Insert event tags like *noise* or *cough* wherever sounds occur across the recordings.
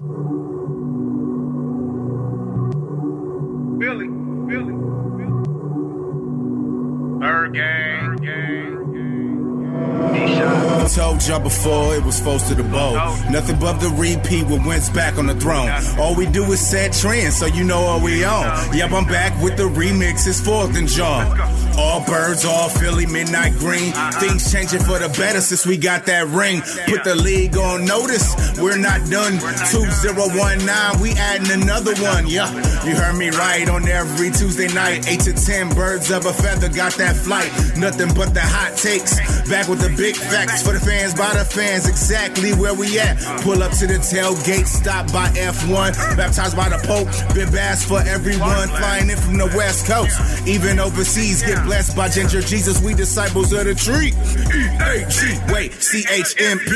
Billy, Billy, Billy. Bird gang, gang, told y'all before it was supposed to the bowl. Nothing but the repeat with Wentz back on the throne. All we do is set trends, so you know what we on. Yep, I'm back with the remix. It's fourth and John. All birds, all Philly, midnight green. Things changing for the better since we got that ring. Put the league on notice. We're not done. 2019, we adding another one. Yeah, you heard me right on every Tuesday night. 8 to 10 birds of a feather got that flight. Nothing but the hot takes. Back with the big facts for the fans, by the fans, exactly where we at. Pull up to the tailgate, stop by F1, baptized by the Pope, been bass for everyone, flying in from the West Coast, even overseas, get blessed by Ginger Jesus, we disciples of the tree. E-A-G, wait, C-H-M-P,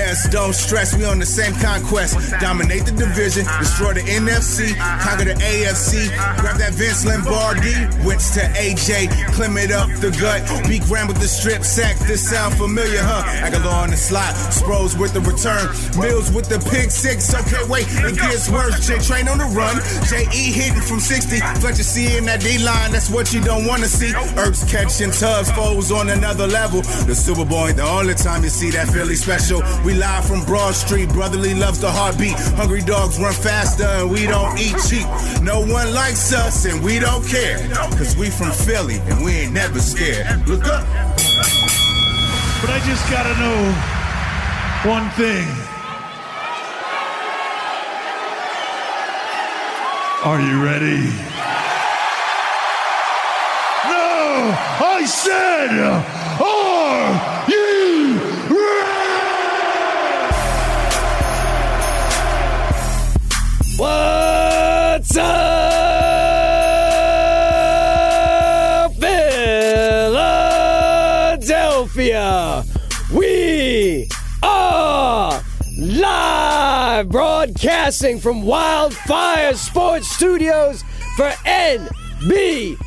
S, don't stress, we on the same conquest, dominate the division, destroy the NFC, conquer the AFC, grab that Vince Lombardi, Wentz to AJ, climb it up the gut, be grand with the strip sack, this sound familiar, huh? Agholor on the slot, Sproles with the return, Mills with the pick six. Okay, wait, it gets worse. J Train on the run, J.E. hitting from 60. Fletcher in that D line, that's what you don't want to see. Ertz catching tubs, Foles on another level. The Super Bowl ain't the only time you see that Philly special. We live from Broad Street, brotherly loves the heartbeat. Hungry dogs run faster and we don't eat cheap. No one likes us and we don't care. Cause we from Philly and we ain't never scared. Look up. But I just gotta know one thing. Are you ready? No! I said, are you What's live broadcasting from Wildfire Sports Studios for NBC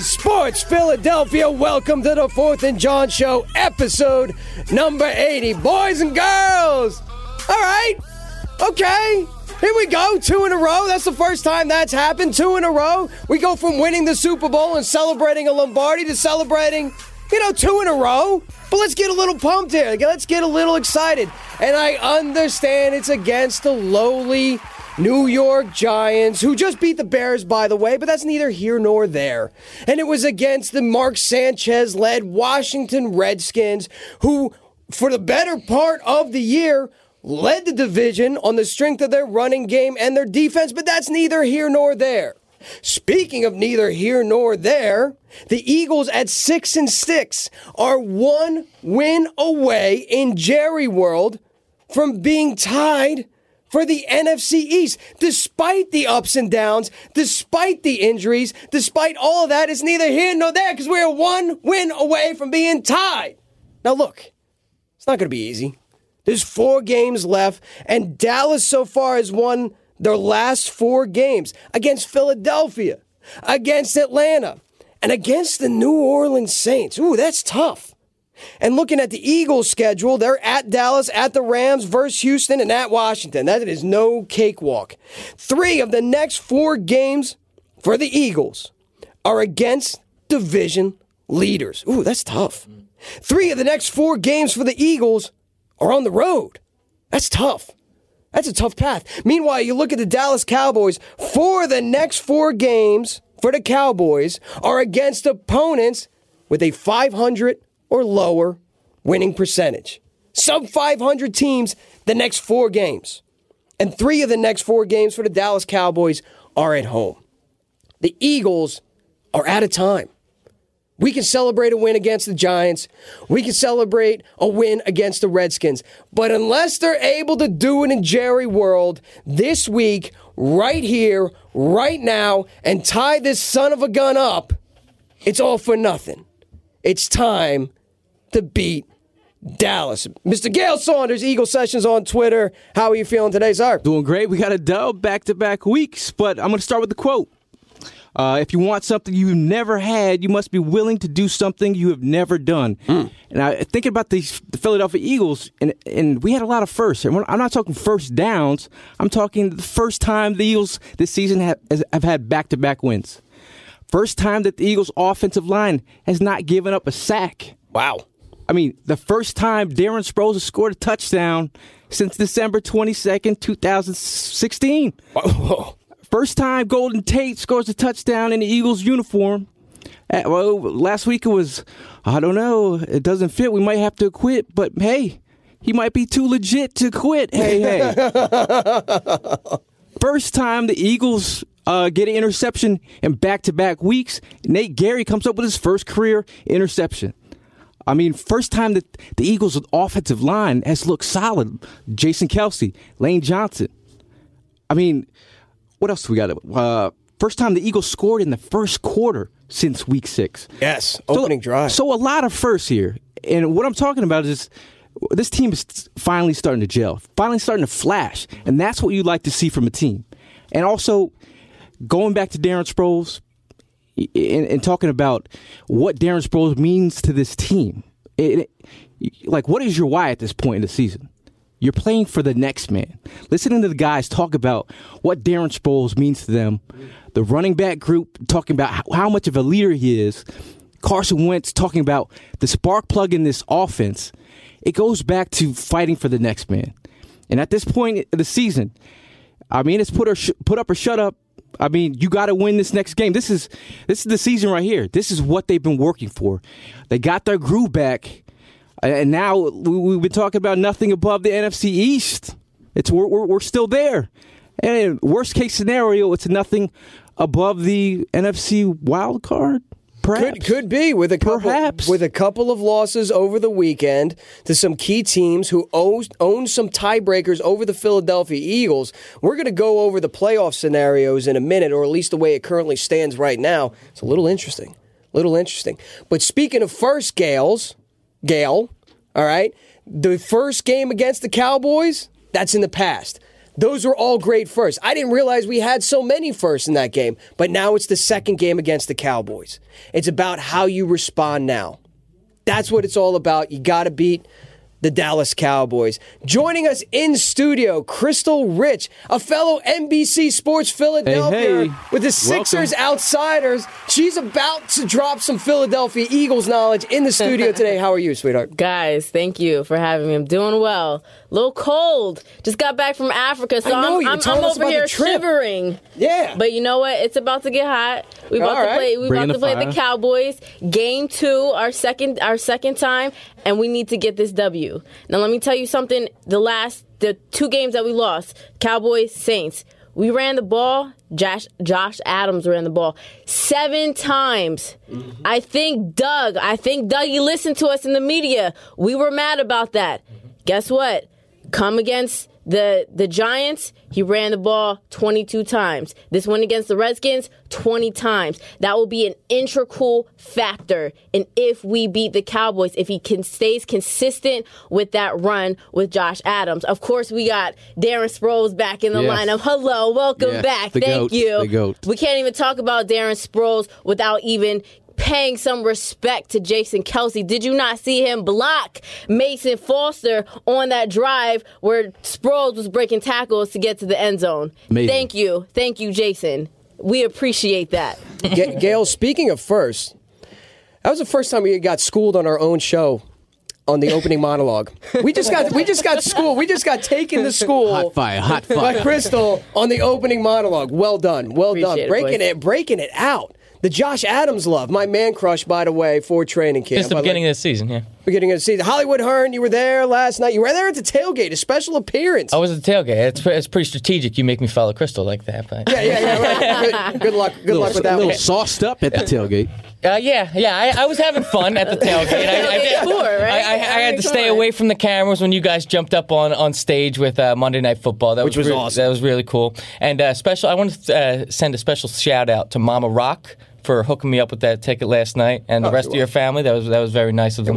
Sports Philadelphia. Welcome to the Fourth and John Show, episode number 80. Boys and girls, all right, okay. Here we go, two in a row. That's the first time that's happened. Two in a row. We go from winning the Super Bowl and celebrating a Lombardi to celebrating, you know, two in a row. But let's get a little pumped here. Let's get a little excited. And I understand it's against the lowly New York Giants, who just beat the Bears, by the way, but that's neither here nor there. And it was against the Mark Sanchez led Washington Redskins, who, for the better part of the year, led the division on the strength of their running game and their defense, but that's neither here nor there. Speaking of neither here nor there, the Eagles at 6 and 6 are one win away in Jerry World from being tied for the NFC East. Despite the ups and downs, despite the injuries, despite all that, it's neither here nor there because we're one win away from being tied. Now, look, it's not going to be easy. There's four games left, and Dallas so far has won their last four games against Philadelphia, against Atlanta, and against the New Orleans Saints. Ooh, that's tough. And looking at the Eagles' schedule, they're at Dallas, at the Rams, versus Houston, and at Washington. That is no cakewalk. Three of the next four games for the Eagles are against division leaders. Ooh, that's tough. Three of the next four games for the Eagles are on the road. That's tough. That's a tough path. Meanwhile, you look at the Dallas Cowboys, for the next four games for the Cowboys are against opponents with a 500 or lower winning percentage. Sub 500 teams the next four games. And three of the next four games for the Dallas Cowboys are at home. The Eagles are out of time. We can celebrate a win against the Giants. We can celebrate a win against the Redskins. But unless they're able to do it in Jerry World this week, right here, right now, and tie this son of a gun up, it's all for nothing. It's time to beat Dallas. Mr. Gail Saunders, Eagle Sessions on Twitter. How are you feeling today, sir? Doing great. We got a dub back to back weeks, but I'm going to start with the quote. Uh, if you want something you've never had, you must be willing to do something you have never done. Hmm. And I thinking about the, the Philadelphia Eagles, and and we had a lot of firsts. And I'm not talking first downs. I'm talking the first time the Eagles this season have, have had back to back wins. First time that the Eagles' offensive line has not given up a sack. Wow. I mean, the first time Darren Sproles has scored a touchdown since December 22nd, 2016. Whoa. First time Golden Tate scores a touchdown in the Eagles uniform. Uh, well, last week it was, I don't know, it doesn't fit. We might have to quit, but hey, he might be too legit to quit. Hey, hey. *laughs* First time the Eagles uh, get an interception in back to back weeks. Nate Gerry comes up with his first career interception. I mean, first time that the Eagles' offensive line has looked solid. Jason Kelce, Lane Johnson. I mean, what else do we got? Uh, first time the Eagles scored in the first quarter since week six. Yes, opening so, drive. So a lot of firsts here. And what I'm talking about is this team is finally starting to gel, finally starting to flash. And that's what you like to see from a team. And also, going back to Darren Sproles and, and talking about what Darren Sproles means to this team. It, it, like, what is your why at this point in the season? You're playing for the next man. Listening to the guys talk about what Darren Sproles means to them, the running back group talking about how, much of a leader he is, Carson Wentz talking about the spark plug in this offense. It goes back to fighting for the next man. And at this point of the season, I mean, it's put or sh- put up or shut up. I mean, you got to win this next game. This is this is the season right here. This is what they've been working for. They got their groove back, and now we've been talking about nothing above the NFC East. It's we're we're, we're still there. And worst case scenario, it's nothing above the NFC wild card. Perhaps. Could could be with a couple Perhaps. with a couple of losses over the weekend to some key teams who own, own some tiebreakers over the Philadelphia Eagles. We're going to go over the playoff scenarios in a minute, or at least the way it currently stands right now. It's a little interesting, little interesting. But speaking of first Gales, Gale, all right, the first game against the Cowboys, that's in the past. Those were all great firsts. I didn't realize we had so many firsts in that game, but now it's the second game against the Cowboys. It's about how you respond now. That's what it's all about. You got to beat the Dallas Cowboys. Joining us in studio, Crystal Rich, a fellow NBC Sports Philadelphia hey. with the Sixers Outsiders. She's about to drop some Philadelphia Eagles knowledge in the studio *laughs* today. How are you, sweetheart? Guys, thank you for having me. I'm doing well. A little cold. Just got back from Africa, so I know, I'm, you I'm, telling I'm us over about the here trip. shivering. Yeah. But you know what? It's about to get hot. We about All to right. play. We Bring about the to play fire. the Cowboys. Game two, our second, our second time, and we need to get this W. Now, let me tell you something. The last, the two games that we lost, Cowboys, Saints. We ran the ball. Josh, Josh Adams ran the ball seven times. Mm-hmm. I think Doug. I think Doug. You listened to us in the media. We were mad about that. Mm-hmm. Guess what? Come against the the Giants, he ran the ball 22 times. This one against the Redskins, 20 times. That will be an integral factor in if we beat the Cowboys if he can stays consistent with that run with Josh Adams. Of course, we got Darren Sproles back in the Yes. lineup. Hello, welcome Yes, back. Thank goat, you. the goat. We can't even talk about Darren Sproles without even paying some respect to Jason Kelce. Did you not see him block Mason Foster on that drive where Sproles was breaking tackles to get to the end zone? Amazing. Thank you. Thank you, Jason. We appreciate that. Ga- Gail, speaking of first, that was the first time we got schooled on our own show on the opening monologue. We just got we just got schooled. We just got taken to school. Hot fire, hot by fire. Crystal on the opening monologue. Well done, well Appreciate done, breaking boys. it, breaking it out. The Josh Adams love, my man crush, by the way, for training camp. Just the I beginning like- of the season, yeah. beginning of the season. Hollywood Hearn, you were there last night. You were there at the tailgate, a special appearance. I was at the tailgate. It's, it's pretty strategic. You make me follow Crystal like that, but yeah, yeah, yeah. Right. Good, good luck. Good luck with that a little one. sauced up at the tailgate. Uh, yeah, yeah. I, I was having fun at the tailgate. I, I, Tailgate tour, right? I, I, I had to stay away from the cameras when you guys jumped up on, on stage with uh, Monday Night Football. That Which was re- awesome. That was really cool. And uh, special. I want to uh, send a special shout out to Mama Rock for hooking me up with that ticket last night, and the rest of your family. That was that was very nice of them.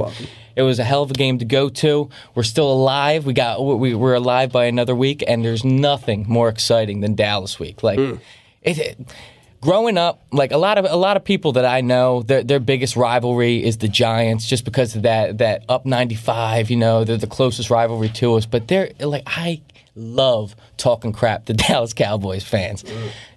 It was a hell of a game to go to. We're still alive. We got we, we're alive by another week, and there's nothing more exciting than Dallas week. Like it, it- growing up, like a lot of a lot of people that I know, their their biggest rivalry is the Giants, just because of that that up ninety five. You know, they're the closest rivalry to us. But they're like I love talking crap to *laughs* Dallas Cowboys fans.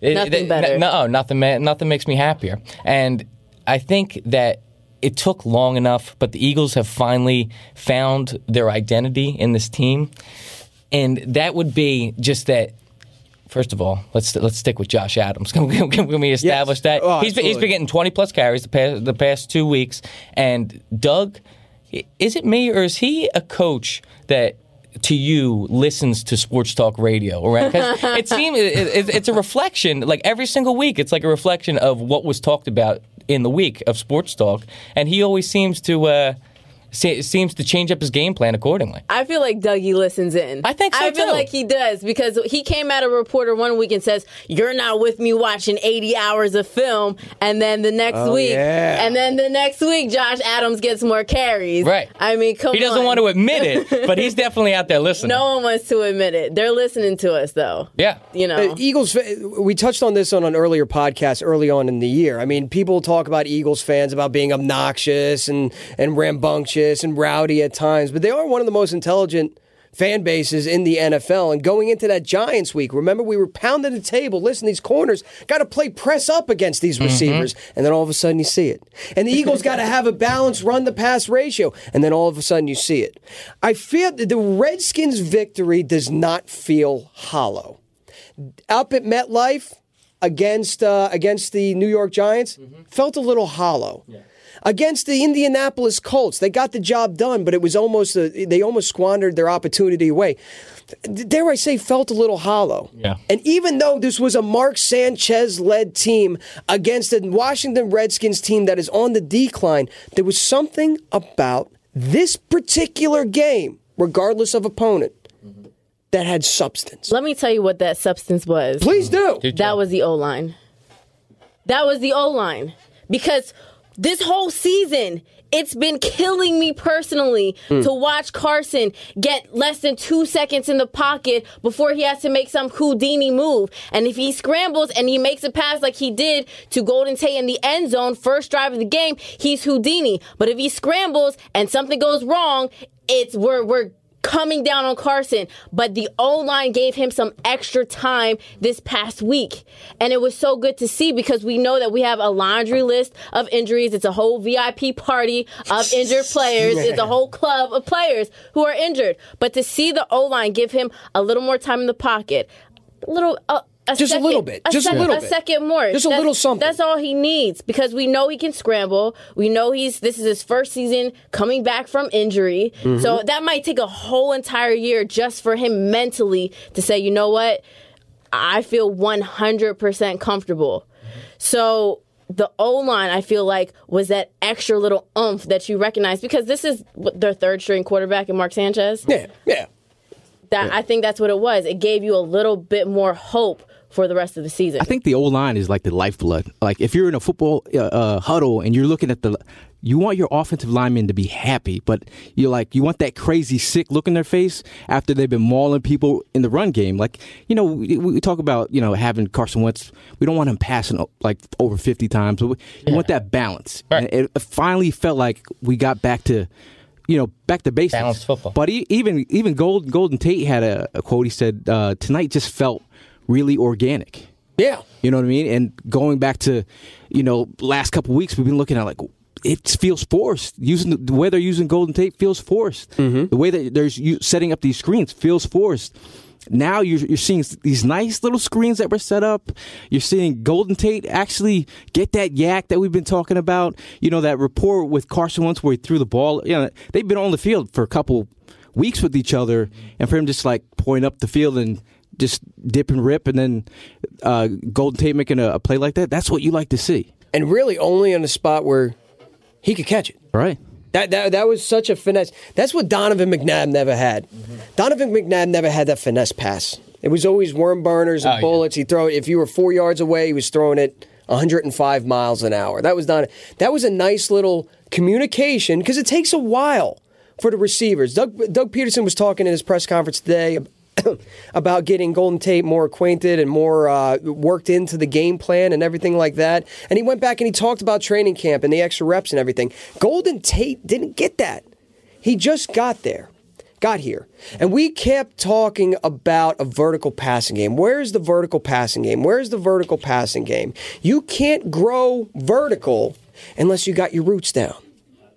It- Nothing it- better. No, nothing. ma- Nothing makes me happier. And I think that. It took long enough, but the Eagles have finally found their identity in this team, and that would be just that First of all, let's let's stick with Josh Adams. *laughs* Can, we- can we establish that Oh, he's been, he's been getting twenty plus carries the past the past two weeks? And Doug, is it me or is he a coach that to you listens to sports talk radio? Right? *laughs* it seems it, it, it's a reflection. Like every single week, it's like a reflection of what was talked about in the week of sports talk, and he always seems to. Uh, se- Seems to change up his game plan accordingly. I feel like Dougie listens in. I think so, I feel too. like he does because he came at a reporter one week and says, "You're not with me watching 80 hours of film," and then the next Oh, week, yeah. and then the next week, Josh Adams gets more carries. Right. I mean, come. He doesn't want to admit it, *laughs* but he's definitely out there listening. No one wants to admit it. They're listening to us, though. Yeah. You know. Uh, Eagles. We touched on this on an earlier podcast early on in the year. I mean, people talk about Eagles fans about being obnoxious and and rambunctious and rowdy at times, but they are one of the most intelligent fan bases in the NFL. And going into that Giants week, remember we were pounding the table. Listen, these corners got to play press up against these receivers, and then all of a sudden you see it. And the Eagles got to have a balanced run to pass ratio, and then all of a sudden you see it. I feel that the Redskins' victory does not feel hollow up at MetLife against uh, against the New York Giants felt a little hollow. Against the Indianapolis Colts, they got the job done, but it was almost a, they almost squandered their opportunity away. Dare I say, felt a little hollow. Yeah. And even though this was a Mark Sanchez led team against a Washington Redskins team that is on the decline, there was something about this particular game, regardless of opponent, that had substance. Let me tell you what that substance was. Please do. That was the O line. That was the O line. Because this whole season, it's been killing me personally hmm. to watch Carson get less than two seconds in the pocket before he has to make some Houdini move. And if he scrambles and he makes a pass like he did to Golden Tate in the end zone, first drive of the game, he's Houdini. But if he scrambles and something goes wrong, it's we're we're coming down on Carson, but the O line gave him some extra time this past week. And it was so good to see because we know that we have a laundry list of injuries. It's a whole VIP party of injured players. It's a whole club of players who are injured. But to see the O line give him a little more time in the pocket, a little. Uh, a Just a little bit. Just a second- little a bit. second more. Just a That's- little something. That's all he needs because we know he can scramble. We know he's this is his first season coming back from injury. Mm-hmm. So that might take a whole entire year just for him mentally to say, you know what? I feel 100% comfortable. So the O line, I feel like, was that extra little oomph that you recognize because this is their third string quarterback in Mark Sanchez. Yeah, yeah. That I think that's what it was. It gave you a little bit more hope for the rest of the season. I think the old line is like the lifeblood. Like if you're in a football uh, uh, huddle and you're looking at the, you want your offensive linemen to be happy, but you're like you want that crazy sick look in their face after they've been mauling people in the run game. Like you know we, we talk about you know having Carson Wentz. We don't want him passing like over 50 times. But we, we want that balance. Right. And it finally felt like we got back to. You know, back to basics. Balanced football. But e- even even Gold, Golden Tate had a, a quote. He said, uh, "Tonight just felt really organic." Yeah. You know what I mean? And going back to, you know, last couple weeks, we've been looking at like it feels forced. Using the, the way they're using Golden Tate feels forced. Mm-hmm. The way that they're setting up these screens feels forced. Now you're, you're seeing these nice little screens that were set up. You're seeing Golden Tate actually get that YAC that we've been talking about. You know that rapport with Carson Wentz where he threw the ball. You know they've been on the field for a couple weeks with each other, and for him just like point up the field and just dip and rip, and then uh, Golden Tate making a, a play like that. That's what you like to see, And really only in a spot where he could catch it. right? That, that that was such a finesse. That's what Donovan McNabb never had. Donovan McNabb never had that finesse pass. It was always worm burners and Oh, yeah. bullets. He throw it. If you were four yards away, he was throwing it 105 miles an hour. That was not. That was a nice little communication because it takes a while for the receivers. Doug Doug Pederson was talking in his press conference today *coughs* about getting Golden Tate more acquainted and more uh, worked into the game plan and everything like that. And he went back and he talked about training camp and the extra reps and everything. Golden Tate didn't get that. He just got there, got here. And we kept talking about a vertical passing game. Where's the vertical passing game? Where's the vertical passing game? You can't grow vertical unless you got your roots down.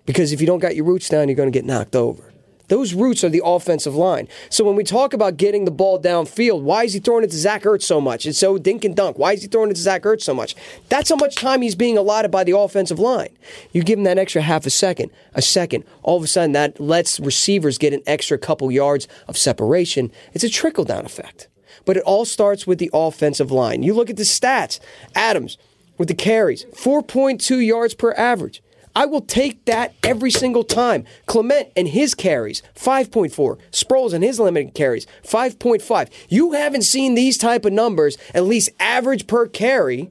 Because if you don't got your roots down, you're going to get knocked over. Those roots are the offensive line. So when we talk about getting the ball downfield, why is he throwing it to Zach Ertz so much? It's so dink and dunk. Why is he throwing it to Zach Ertz so much? That's how much time he's being allotted by the offensive line. You give him that extra half a second, a second. All of a sudden, that lets receivers get an extra couple yards of separation. It's a trickle down effect. But it all starts with the offensive line. You look at the stats. Adams with the carries, 4.2 yards per average. I will take that every single time. Clement and his carries, 5.4. Sproles and his limited carries, 5.5. You haven't seen these type of numbers, at least average per carry,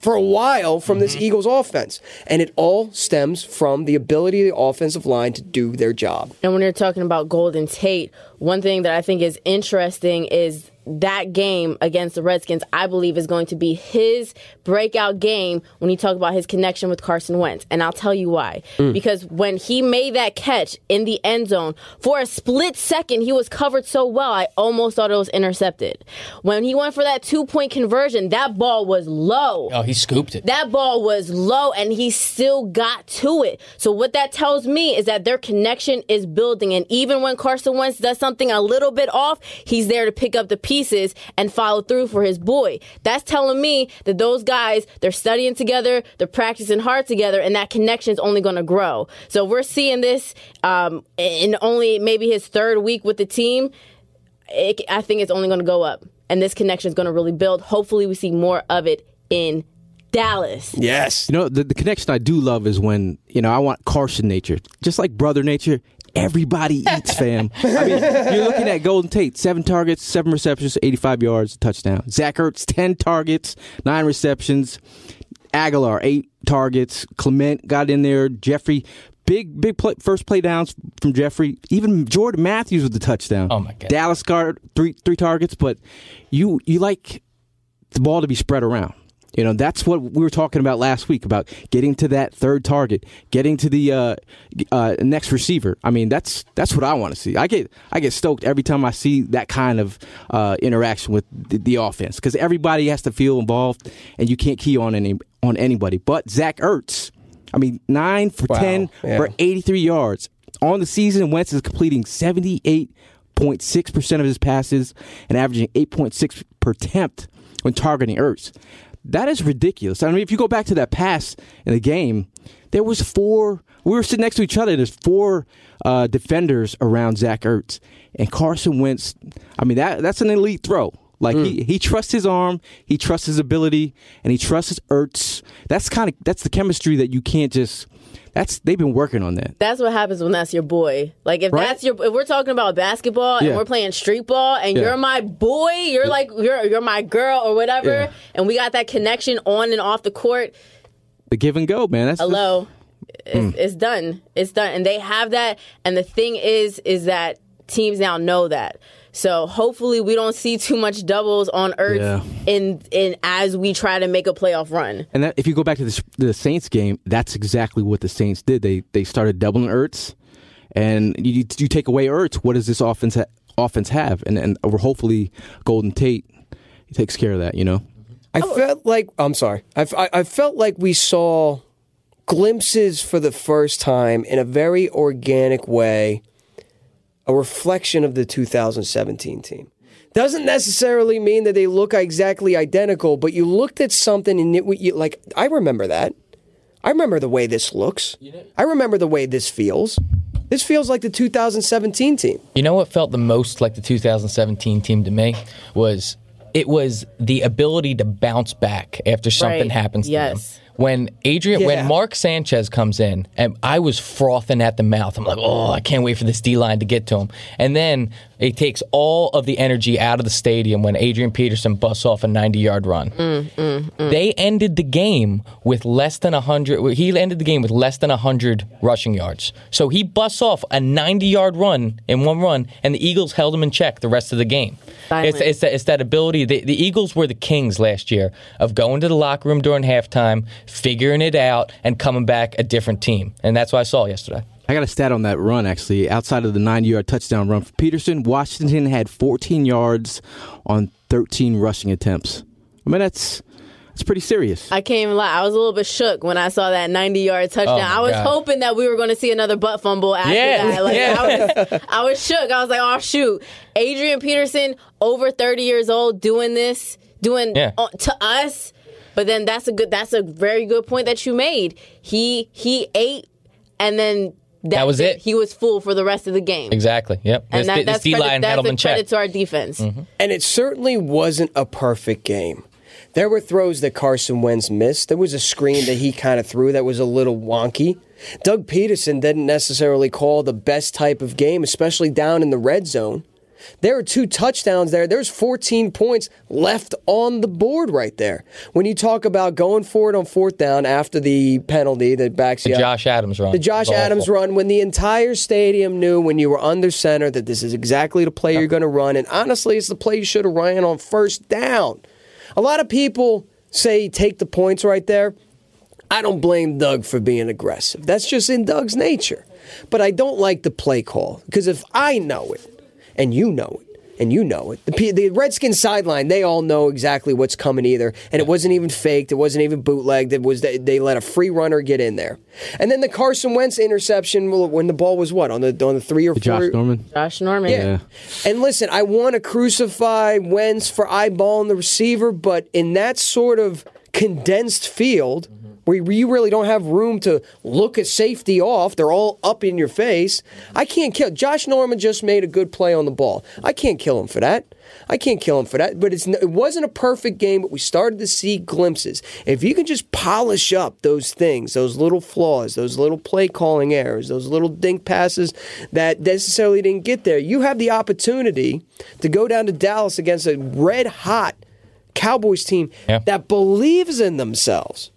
for a while from this mm-hmm. Eagles offense. And it all stems from the ability of the offensive line to do their job. And when you're talking about Golden Tate, one thing that I think is interesting is that game against the Redskins, I believe, is going to be his breakout game when you talk about his connection with Carson Wentz. And I'll tell you why. Mm. Because when he made that catch in the end zone, for a split second, he was covered so well, I almost thought it was intercepted. When he went for that two point conversion, that ball was low. Oh, he scooped it. That ball was low and he still got to it. So what that tells me is that their connection is building and even when Carson Wentz does something a little bit off, he's there to pick up the pieces and follow through for his boy. That's telling me that those guys, they're studying together, they're practicing hard together and that connection is only going to grow. So we're seeing this um, in only maybe his third week with the team. It, I think it's only going to go up and this connection is going to really build. Hopefully we see more of it in Dallas. Yes. You know, the, the connection I do love is when, you know, I want Carson nature. Just like brother nature, everybody eats, fam. *laughs* I mean, you're looking at Golden Tate, seven targets, seven receptions, 85 yards, touchdown. Zach Ertz, 10 targets, nine receptions. Agholor, eight targets. Clement got in there. Jeffery, big, big play, first play downs from Jeffery. Even Jordan Matthews with the touchdown. Oh, my God. Dallas got three, three targets, but you, you like the ball to be spread around. You know, that's what we were talking about last week about getting to that third target, getting to the uh, uh, next receiver. I mean, that's that's what I want to see. I get I get stoked every time I see that kind of uh, interaction with the, the offense because everybody has to feel involved, and you can't key on any on anybody. But Zach Ertz, I mean, nine for Wow. ten Yeah. for eighty three yards on the season. Wentz is completing seventy eight 0.6% of his passes and averaging 8.6 per attempt when targeting Ertz. That is ridiculous. I mean, if you go back to that pass in the game, there was four. We were sitting next to each other. There's four uh, defenders around Zach Ertz and Carson Wentz. I mean, that that's an elite throw. Like he, he trusts his arm, he trusts his ability, and he trusts Ertz. That's kind of that's the chemistry that you can't just That's they've been working on that. That's what happens when that's your boy. Like if Right? that's your if we're talking about basketball and Yeah. we're playing street ball and Yeah. you're my boy, you're like you're you're my girl or whatever, Yeah. and we got that connection on and off the court. The give and go, man. That's Hello, it's, Mm. it's done. It's done, and they have that. And the thing is, is that teams now know that. So hopefully we don't see too much doubles on Ertz Yeah. in in as we try to make a playoff run. And that, if you go back to the, the Saints game, that's exactly what the Saints did. They they started doubling Ertz, and you you take away Ertz, what does this offense ha- offense have? And and hopefully Golden Tate takes care of that. You know, I felt like I'm sorry. I, I, I felt like we saw glimpses for the first time in a very organic way, a reflection of the 2017 team. Doesn't necessarily mean that they look exactly identical, but you looked at something and it, you, like I remember that. I remember the way this looks. I remember the way this feels. This feels like the 2017 team. You know what felt the most like the 2017 team to me was it was the ability to bounce back after something Right. happens to Yes. them. When Adrian, Yeah. when Mark Sanchez comes in, and I was frothing at the mouth. I'm like, oh, I can't wait for this D line to get to him. And then it takes all of the energy out of the stadium when Adrian Peterson busts off a 90 yard run. Mm, mm, mm. They ended the game with less than 100. He ended the game with less than 100 rushing yards. So he busts off a 90 yard run in one run, and the Eagles held him in check the rest of the game. It's, it's, that, it's that ability. The, the Eagles were the kings last year of going to the locker room during halftime, figuring it out, and coming back a different team. And that's what I saw yesterday. I got a stat on that run actually. Outside of the nine yard touchdown run for Peterson, Washington had 14 yards on 13 rushing attempts. I mean, that's that's pretty serious. I can't even lie. I was a little bit shook when I saw that 90 yard touchdown. Oh, I was God. hoping that we were going to see another butt fumble after Yeah, that. Like, yeah. I, was, *laughs* I was shook. I was like, oh, shoot. Adrian Peterson, over 30 years old, doing this, doing Yeah. uh, to us. But then that's a good, that's a very good point that you made. He, he ate and then that's was it. He was full for the rest of the game. Exactly. Yep. And this, that, this that's, D credit, that's a check. credit to our defense. Mm-hmm. And it certainly wasn't a perfect game. There were throws that Carson Wentz missed. There was a screen that he kind of threw that was a little wonky. Doug Pederson didn't necessarily call the best type of game, especially down in the red zone. There are two touchdowns there. There's 14 points left on the board right there. When you talk about going for it on fourth down after the penalty that backs The you up, Josh Adams run. the Josh. Adams run when the entire stadium knew when you were under center that this is exactly the play you're going to run. And honestly, it's the play you should have ran on first down. A lot of people say take the points right there. I don't blame Doug for being aggressive. That's just in Doug's nature. But I don't like the play call because if I know it and you know it and you know it, the, P- the Redskins sideline, they all know exactly what's coming either. And it wasn't even faked. It wasn't even bootlegged. It was they, they let a free runner get in there. And then the Carson Wentz interception well, when the ball was what on the on the three or four. Josh Norman. Josh Norman. Yeah. And listen, I want to crucify Wentz for eyeballing the receiver, but in that sort of condensed field where you really don't have room to look at safety off, they're all up in your face. I can't kill. Josh Norman just made a good play on the ball. I can't kill him for that. I can't kill him for that. But it's it wasn't a perfect game, but we started to see glimpses. If you can just polish up those things, those little flaws, those little play calling errors, those little dink passes that necessarily didn't get there, you have the opportunity to go down to Dallas against a red hot Cowboys team Yeah. that believes in themselves.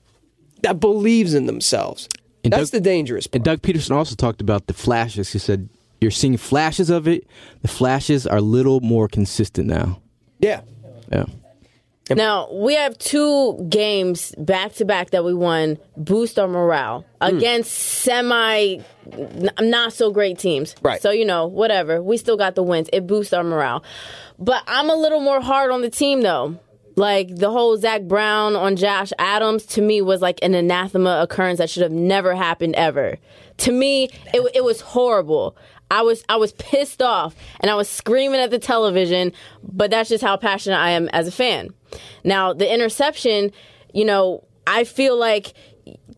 That believes in themselves. And That's Doug- the dangerous part. And Doug Peterson also talked about the flashes. He said you're seeing flashes of it. The flashes are a little more consistent now. yeah. Yeah. Now we have two games back to back that we won. Boost our morale Hmm. against semi n- not so great teams. Right. So you know whatever. We still got the wins. It boosts our morale. But I'm a little more hard on the team though. Like the whole Zach Brown on Josh Adams to me was like an anathema occurrence that should have never happened ever. To me, it, it was horrible. I was I was pissed off and I was screaming at the television, but that's just how passionate I am as a fan. Now, the interception, you know, I feel like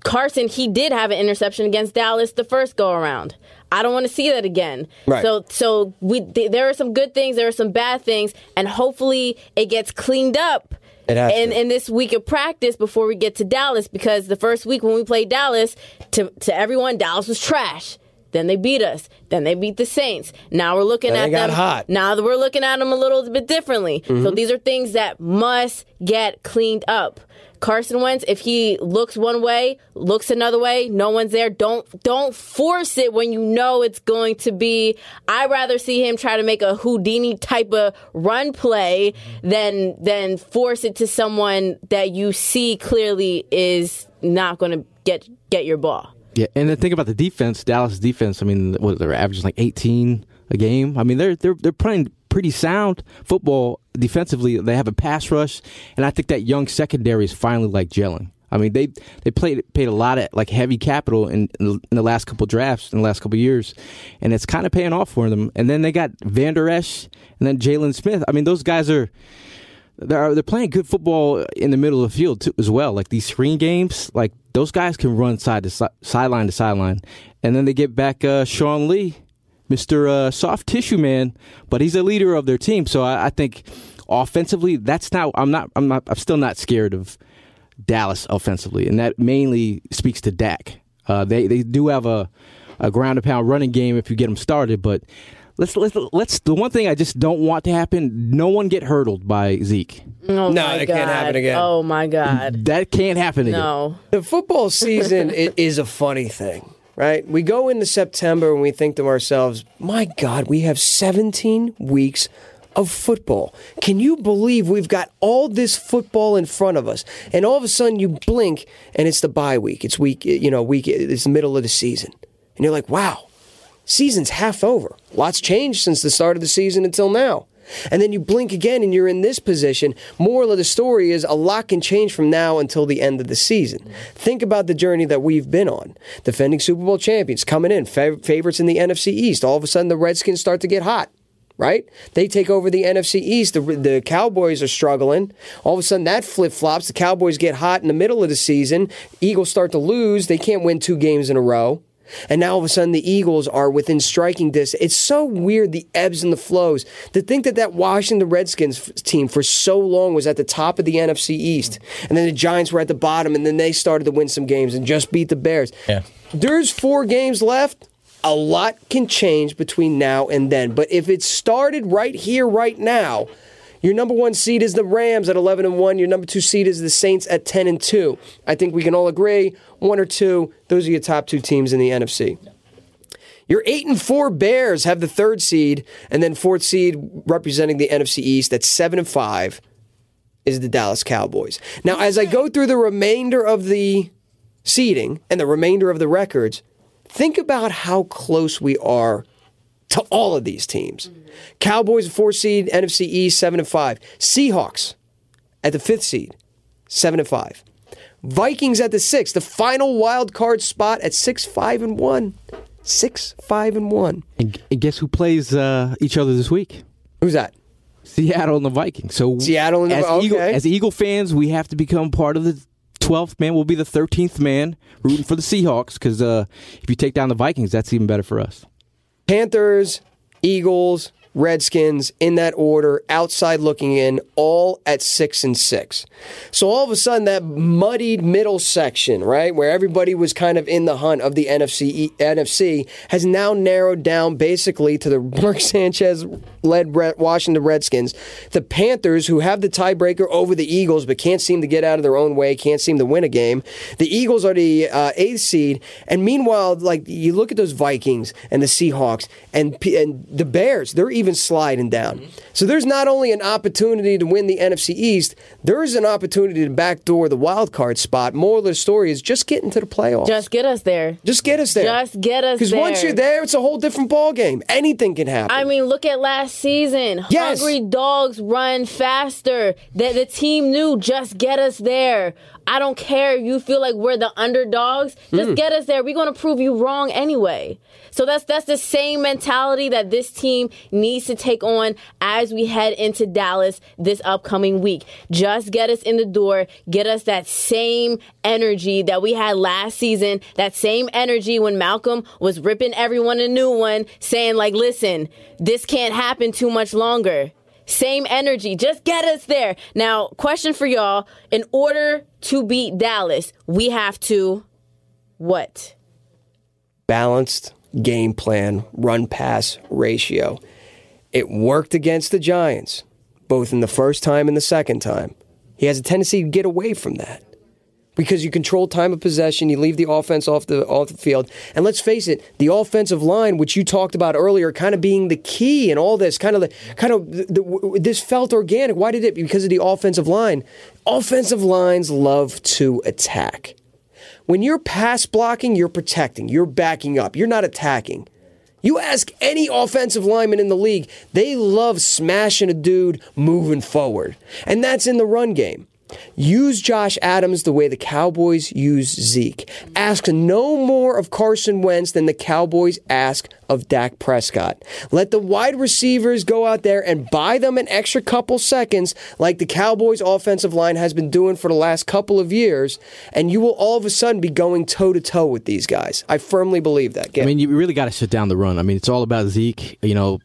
Carson he did have an interception against Dallas the first go around. I don't want to see that again. Right. So so we th- there are some good things, there are some bad things, and hopefully it gets cleaned up It has in, to. in this week of practice before we get to Dallas because the first week when we played Dallas, to, to everyone, Dallas was trash. Then they beat us. Then they beat the Saints. Now we're looking Then at they got them. hot. Mm-hmm. Now we're looking at them a little bit differently. So these are things that must get cleaned up. Carson Wentz, if he looks one way, looks another way, no one's there. Don't don't force it when you know it's going to be. I'd rather see him try to make a Houdini type of run play than than force it to someone that you see clearly is not going to get get your ball. Yeah, and then think about the defense. Dallas defense. I mean, what they're averaging like 18 a game. I mean, they're they're they're playing pretty sound football defensively. They have a pass rush, and I think that young secondary is finally like gelling. I mean, they they played paid a lot of like heavy capital in in the last couple drafts in the last couple years, and it's kind of paying off for them. And then they got Vander Esch and then Jaylon Smith. I mean, those guys are they're they're playing good football in the middle of the field too, as well. Like these screen games, like those guys can run side to si- sideline to sideline, and then they get back uh, Sean Lee, Mister uh, Soft Tissue Man, but he's a leader of their team. So I, I think offensively, that's not. I'm not. I'm not. I'm still not scared of Dallas offensively, and that mainly speaks to Dak. Uh, they they do have a a ground and pound running game if you get them started, but. Let's, let's let's the one thing I just don't want to happen. No one get hurdled by Zeke. Oh No, my that God. can't happen again. Oh my God. That can't happen again. No. The football season *laughs* i- is a funny thing, right? We go into September and we think to ourselves, my God, we have 17 weeks of football. Can you believe we've got all this football in front of us? And all of a sudden you blink and it's the bye week. It's week, you know, week, it's the middle of the season. And you're like, wow, season's half over. Lots changed since the start of the season until now. And then you blink again and you're in this position. Moral of the story is a lot can change from now until the end of the season. Think about the journey that we've been on. Defending Super Bowl champions coming in, fav- favorites in the NFC East. All of a sudden the Redskins start to get hot. Right? They take over the NFC East. The, the Cowboys are struggling. All of a sudden, that flip flops. The Cowboys get hot in the middle of the season. Eagles start to lose. They can't win two games in a row. And now all of a sudden the Eagles are within striking distance. It's so weird the ebbs and the flows. To think that that Washington Redskins team for so long was at the top of the NFC East, and then the Giants were at the bottom, and then they started to win some games and just beat the Bears. Yeah. There's four games left. A lot can change between now and then. But if it started right here, right now, your number one seed is the Rams at 11 and 1. Your number two seed is the Saints at 10 and 2. I think we can all agree one or two, those are your top two teams in the NFC. Your 8 and 4 Bears have the third seed, and then fourth seed representing the NFC East at 7 and 5 is the Dallas Cowboys. Now, as I go through the remainder of the seeding and the remainder of the records, think about how close we are to all of these teams. Cowboys, four seed, NFC East, seven and five. Seahawks at the fifth seed, seven and five. Vikings at the sixth, the final wild card spot at six, five, and one. Six, five, and one. And, guess who plays uh, each other this week? Who's that? Seattle and the Vikings. So Seattle and the- as Eagle, as Eagle fans, we have to become part of the 12th man. We'll be the 13th man rooting for the Seahawks because uh, if you take down the Vikings, that's even better for us. Panthers, Eagles, Redskins in that order, outside looking in, all at six and six. So all of a sudden, that muddied middle section, right, where everybody was kind of in the hunt of the NFC, NFC has now narrowed down basically to the *laughs* Mark Sanchez led Washington Redskins, the Panthers, who have the tiebreaker over the Eagles but can't seem to get out of their own way, can't seem to win a game. The Eagles are the uh, eighth seed, and meanwhile, like you look at those Vikings and the Seahawks and and the Bears, they're even sliding down. So there's not only an opportunity to win the NFC East, there is an opportunity to backdoor the wild card spot. Moral of the story is just get into the playoffs. Just get us there. Just get us there. Just get us there. Because once you're there, it's a whole different ball game. Anything can happen. I mean, look at last season. Yes. Hungry dogs run faster. The, the team knew just get us there. I don't care if you feel like we're the underdogs. Just Mm. get us there. We're going to prove you wrong anyway. So that's that's the same mentality that this team needs to take on as we head into Dallas this upcoming week. Just get us in the door, get us that same energy that we had last season, that same energy when Malcolm was ripping everyone a new one, saying like, "Listen, this can't happen too much longer." Same energy. Just get us there. Now, question for y'all. In order to beat Dallas, we have to what? Balanced game plan, run pass ratio. It worked against the Giants, both in the first time and the second time. He has a tendency to get away from that because you control time of possession, you leave the offense off the off the field. And let's face it, the offensive line, which you talked about earlier, kind of being the key in all this, kind of the kind of the, the, this felt organic. Why did it? Because of the offensive line. Offensive lines love to attack. When you're pass blocking, you're protecting, you're backing up, you're not attacking. You ask any offensive lineman in the league, they love smashing a dude moving forward. And that's in the run game. Use Josh Adams the way the Cowboys use Zeke. Ask no more of Carson Wentz than the Cowboys ask of Dak Prescott. Let the wide receivers go out there and buy them an extra couple seconds, like the Cowboys' offensive line has been doing for the last couple of years, and you will all of a sudden be going toe to toe with these guys. I firmly believe that. I mean, you really got to shut down the run. I mean, it's all about Zeke. You know,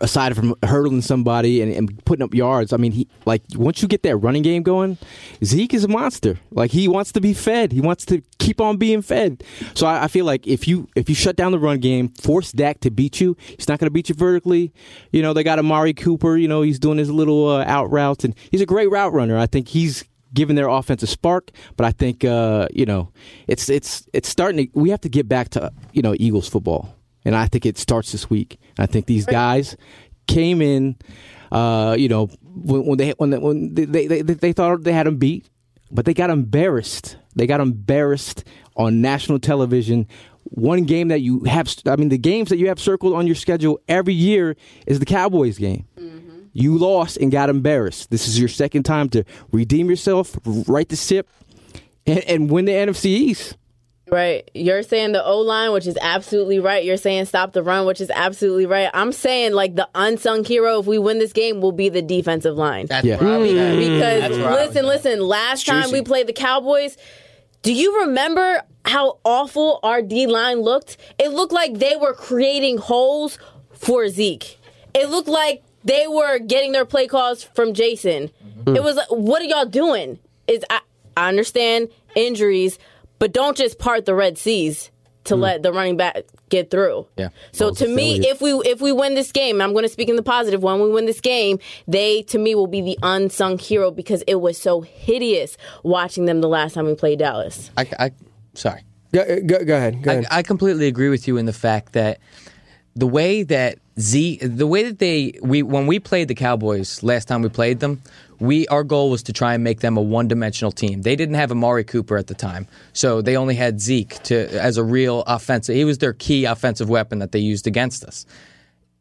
aside from hurdling somebody and, and, putting up yards, I mean, he like once you get that running game going, Zeke is a monster. Like he wants to be fed. He wants to keep on being fed. So I, I feel like if you if you shut down the run game, force Dak to beat you, he's not going to beat you vertically. You know, they got Amari Cooper. You know, he's doing his little uh, out routes, and he's a great route runner. I think he's given their offense a spark, but I think uh, you know it's it's it's starting to. We have to get back to you know Eagles football and I think it starts this week. I think these guys came in, uh, you know, when, when they when, they, when they, they, they thought they had them beat, but they got embarrassed. They got embarrassed on national television. One game that you have, I mean, the games that you have circled on your schedule every year is the Cowboys game. Mm-hmm. You lost and got embarrassed. This is your second time to redeem yourself, right the ship, and, and win the NFC East. Right. You're saying the O line, which is absolutely right. You're saying stop the run, which is absolutely right. I'm saying like the unsung hero if we win this game will be the defensive line. That's yeah. Mm. Because listen, listen, last Juicy. time we played the Cowboys, do you remember how awful our D line looked? It looked like they were creating holes for Zeke. It looked like they were getting their play calls from Jason. Mm-hmm. It was like, what are y'all doing? Is I, I understand injuries, but don't just part the Red Seas to mm. let the running back get through. Yeah. So to me, if we if we win this game, I'm going to speak in the positive. When we win this game, they to me will be the unsung hero because it was so hideous watching them the last time we played Dallas. I, I sorry. Go, go, go ahead. Go ahead. I, I completely agree with you in the fact that the way that Z, the way that they we when we played the Cowboys last time we played them, we our goal was to try and make them a one-dimensional team. They didn't have Amari Cooper at the time, so they only had Zeke to as a real offensive. He was their key offensive weapon that they used against us.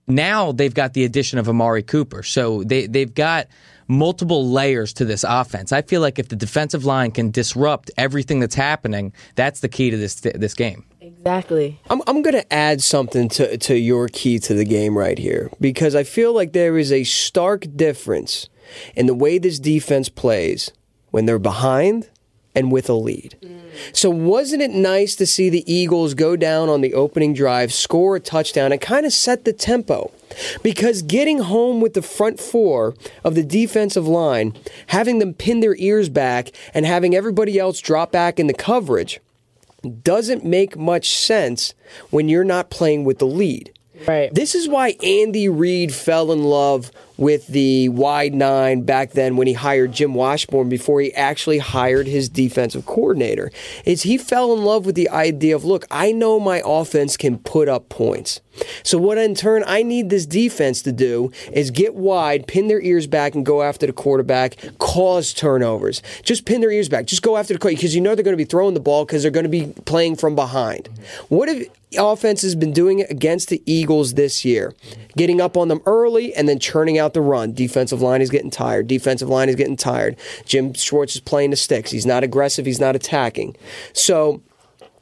Now they've got the addition of Amari Cooper, so they they've got multiple layers to this offense. I feel like if the defensive line can disrupt everything that's happening, that's the key to this this game. Exactly. I'm, I'm going to add something to, to your key to the game right here because I feel like there is a stark difference in the way this defense plays when they're behind and with a lead. Mm. So, wasn't it nice to see the Eagles go down on the opening drive, score a touchdown, and kind of set the tempo? Because getting home with the front four of the defensive line, having them pin their ears back, and having everybody else drop back in the coverage doesn't make much sense when you're not playing with the lead. Right. This is why Andy Reid fell in love with the wide nine back then when he hired Jim Washburn before he actually hired his defensive coordinator. Is he fell in love with the idea of look, I know my offense can put up points. So what in turn I need this defense to do is get wide, pin their ears back and go after the quarterback, cause turnovers. Just pin their ears back. Just go after the quarterback because you know they're going to be throwing the ball because they're going to be playing from behind. What if offense has been doing it against the Eagles this year? Getting up on them early and then churning out the run. Defensive line is getting tired. Defensive line is getting tired. Jim Schwartz is playing the sticks. He's not aggressive. He's not attacking. So,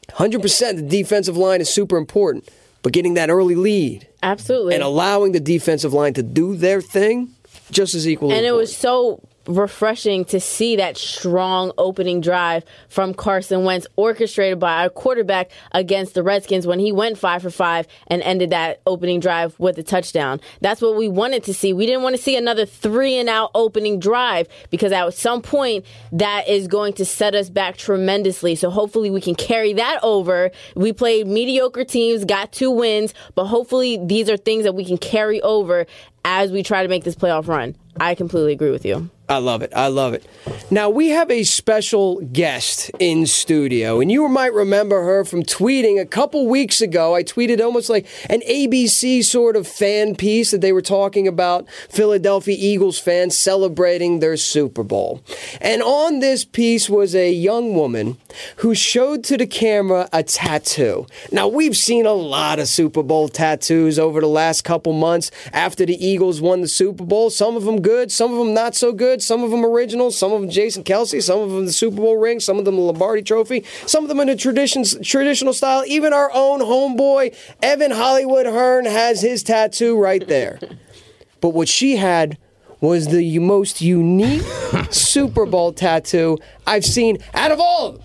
100% the defensive line is super important. But getting that early lead. Absolutely. And allowing the defensive line to do their thing just as equally. And important. it was so refreshing to see that strong opening drive from Carson Wentz, orchestrated by our quarterback against the Redskins when he went five for five and ended that opening drive with a touchdown. That's what we wanted to see. We didn't want to see another three and out opening drive because at some point that is going to set us back tremendously. So hopefully we can carry that over. We played mediocre teams, got two wins, but hopefully these are things that we can carry over as we try to make this playoff run. I completely agree with you. I love it. I love it. Now, we have a special guest in studio, and you might remember her from tweeting a couple weeks ago. I tweeted almost like an ABC sort of fan piece that they were talking about Philadelphia Eagles fans celebrating their Super Bowl. And on this piece was a young woman who showed to the camera a tattoo. Now, we've seen a lot of Super Bowl tattoos over the last couple months after the Eagles won the Super Bowl. Some of them good, some of them not so good, some of them original, some of them Jason Kelce, some of them the Super Bowl ring, some of them the Lombardi Trophy, some of them in a traditions, traditional style. Even our own homeboy Evan Hollywood Hearn has his tattoo right there. *laughs* but what she had was the most unique *laughs* Super Bowl tattoo I've seen out of all of them.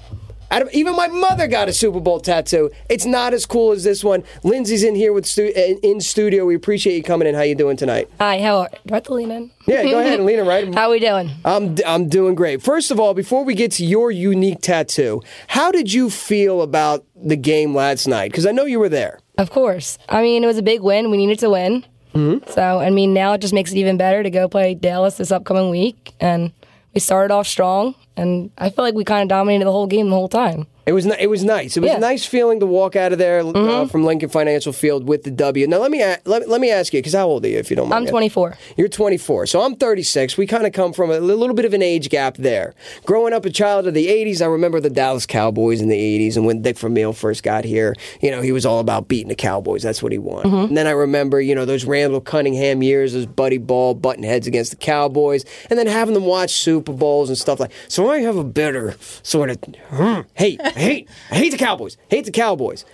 Even my mother got a Super Bowl tattoo. It's not as cool as this one. Lindsay's in here with stu- in in studio. We appreciate you coming in. How you doing tonight? Hi, how are Do I have to lean in? Yeah, go ahead *laughs* and lean in right. How we doing? I'm I'm doing great. First of all, before we get to your unique tattoo, how did you feel about the game last night? Because I know you were there. Of course. I mean, it was a big win. We needed to win. Mm-hmm. So, I mean, now it just makes it even better to go play Dallas this upcoming week. And we started off strong, and I feel like we kind of dominated the whole game the whole time. It was it was nice. It was Yeah. a nice feeling to walk out of there uh, Mhm. from Lincoln Financial Field with the W. Now let me a- let, let me ask you because how old are you if you don't mind? I'm me 24. You're 24. So I'm 36. We kind of come from a little bit of an age gap there. Growing up a child of the 80s, I remember the Dallas Cowboys in the 80s. And when Dick Vermeil first got here, you know, he was all about beating the Cowboys. That's what he wanted. Mm-hmm. And then I remember, you know, those Randall Cunningham years, those Buddy Ball button heads against the Cowboys, and then having them watch Super Bowls and stuff like So I have a bitter sort of hmm, hate. I hate. I hate the Cowboys. Hate the Cowboys.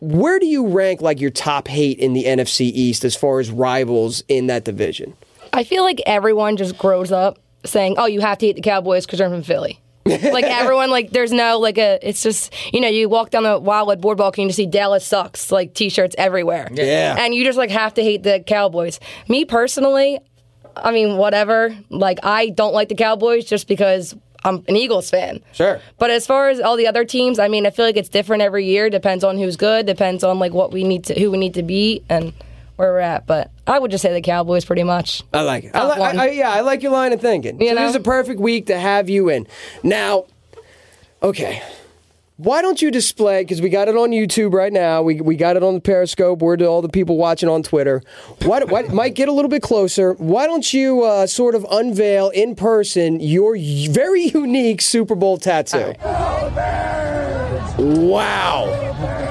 Where do you rank like your top hate in the NFC East as far as rivals in that division? I feel like everyone just grows up saying, "Oh, you have to hate the Cowboys because they're from Philly." *laughs* like everyone, like there's no like a. It's just you know you walk down the Wildwood Boardwalk and you just see Dallas sucks like T-shirts everywhere. Yeah. and you just like have to hate the Cowboys. Me personally, I mean whatever. Like I don't like the Cowboys just because I'm an Eagles fan. Sure. But as far as all the other teams, I mean, I feel like it's different every year. Depends on who's good. Depends on like what we need to, who we need to beat, and where we're at. But I would just say the Cowboys pretty much. I like it. I li- I. I, yeah, I like your line of thinking. You so know? this is a perfect week to have you in. Now, okay. Why don't you display? Because we got it on YouTube right now. We, we got it on the Periscope. We're to all the people watching on Twitter. Why, why might get a little bit closer? Why don't you uh, sort of unveil in person your very unique Super Bowl tattoo? Wow.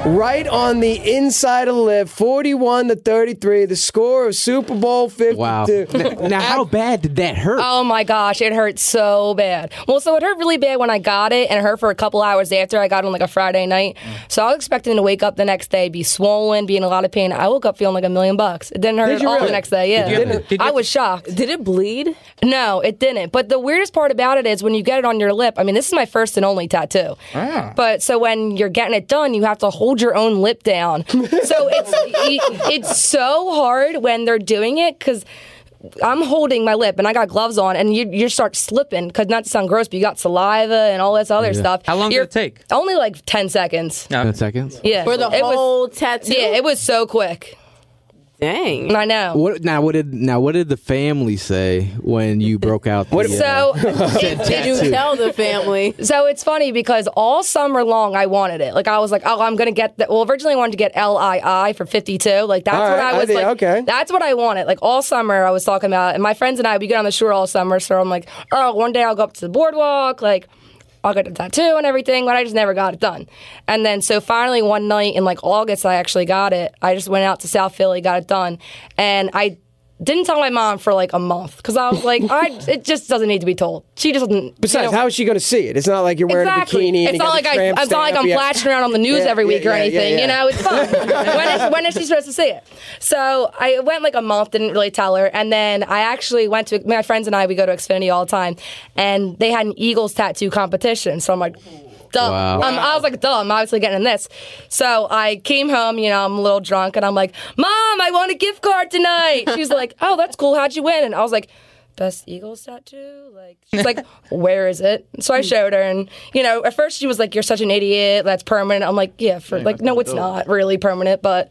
Right on the inside of the lip, 41 to 33, the score of Super Bowl 52. Wow. now, now, how bad did that hurt? Oh my gosh, it hurt so bad. Well, so it hurt really bad when I got it, and it hurt for a couple hours after I got it on like a Friday night. So I was expecting to wake up the next day, be swollen, be in a lot of pain. I woke up feeling like a million bucks. It didn't hurt Did at all really? the next day. Yeah, Did you did you I was shocked. Did it bleed? No, it didn't. But the weirdest part about it is when you get it on your lip. I mean, this is my first and only tattoo. Ah. But so when you're getting it done, you have to hold your own lip down. so it's it's so hard when they're doing it because. I'm holding my lip and I got gloves on, and you you start slipping because not to sound gross, but you got saliva and all this other stuff. How long did You're- it take? Only like ten seconds. No. Ten seconds. Yeah, For the It was- whole tattoo? Yeah, it was so quick. Dang. I know. What now? What did now? What did the family say when you *laughs* broke out? The, uh, So it- Did *laughs* you tell the family? So it's funny because all summer long I wanted it. Like I was like, oh, I'm gonna get that. Well, originally I wanted to get LII for 52. Like that's All what right, I I was think- like. okay. That's what I wanted. Like all summer I was talking about, and my friends and I we get on the shore all summer. So I'm like, oh, one day I'll go up to the boardwalk, like. I'll get a tattoo and everything, but I just never got it done. And then, so finally, one night in like August, I actually got it. I just went out to South Philly, got it done, and I didn't tell my mom for like a month because I was like, I *laughs* it just doesn't need to be told. She just doesn't. Besides, you know- how is she going to see it? It's not like you're wearing Exactly. a bikini. and It's not like I. It's not like I'm yeah. flashing around on the news Yeah, every yeah, week or yeah, yeah, anything. yeah. You know, it's fun. *laughs* when, is, when is she supposed to see it? So I went like a month, didn't really tell her, and then I actually went to my friends and I. We go to Xfinity all the time, and they had an Eagles tattoo competition. So I'm like. Dumb. Wow. Um, I was like, duh, I'm obviously getting in this. So I came home, you know, I'm a little drunk, and I'm like, Mom, I want a gift card tonight. She's like, Oh, that's cool. How'd you win? And I was like, Best Eagles tattoo? Like, she's like, *laughs* Where is it? So I showed her, and, you know, at first she was like, You're such an idiot. That's permanent. I'm like, Yeah, for like, no, it's not really permanent, but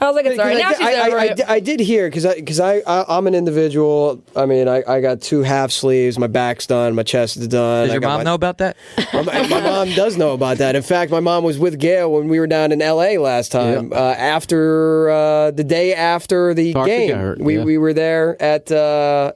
I was like, It's all right. Now Because she's I, over I, I, it. I, I did hear because I because I, I I'm an individual. I mean, I, I got two half sleeves. My back's done. My chest is done. Does I your got mom my- know about that? My, my mom does know about that. In fact, my mom was with Gail when we were down in L.A. last time. Uh, after uh, the day after the Tarka game, got hurt, we yeah. we were there at uh,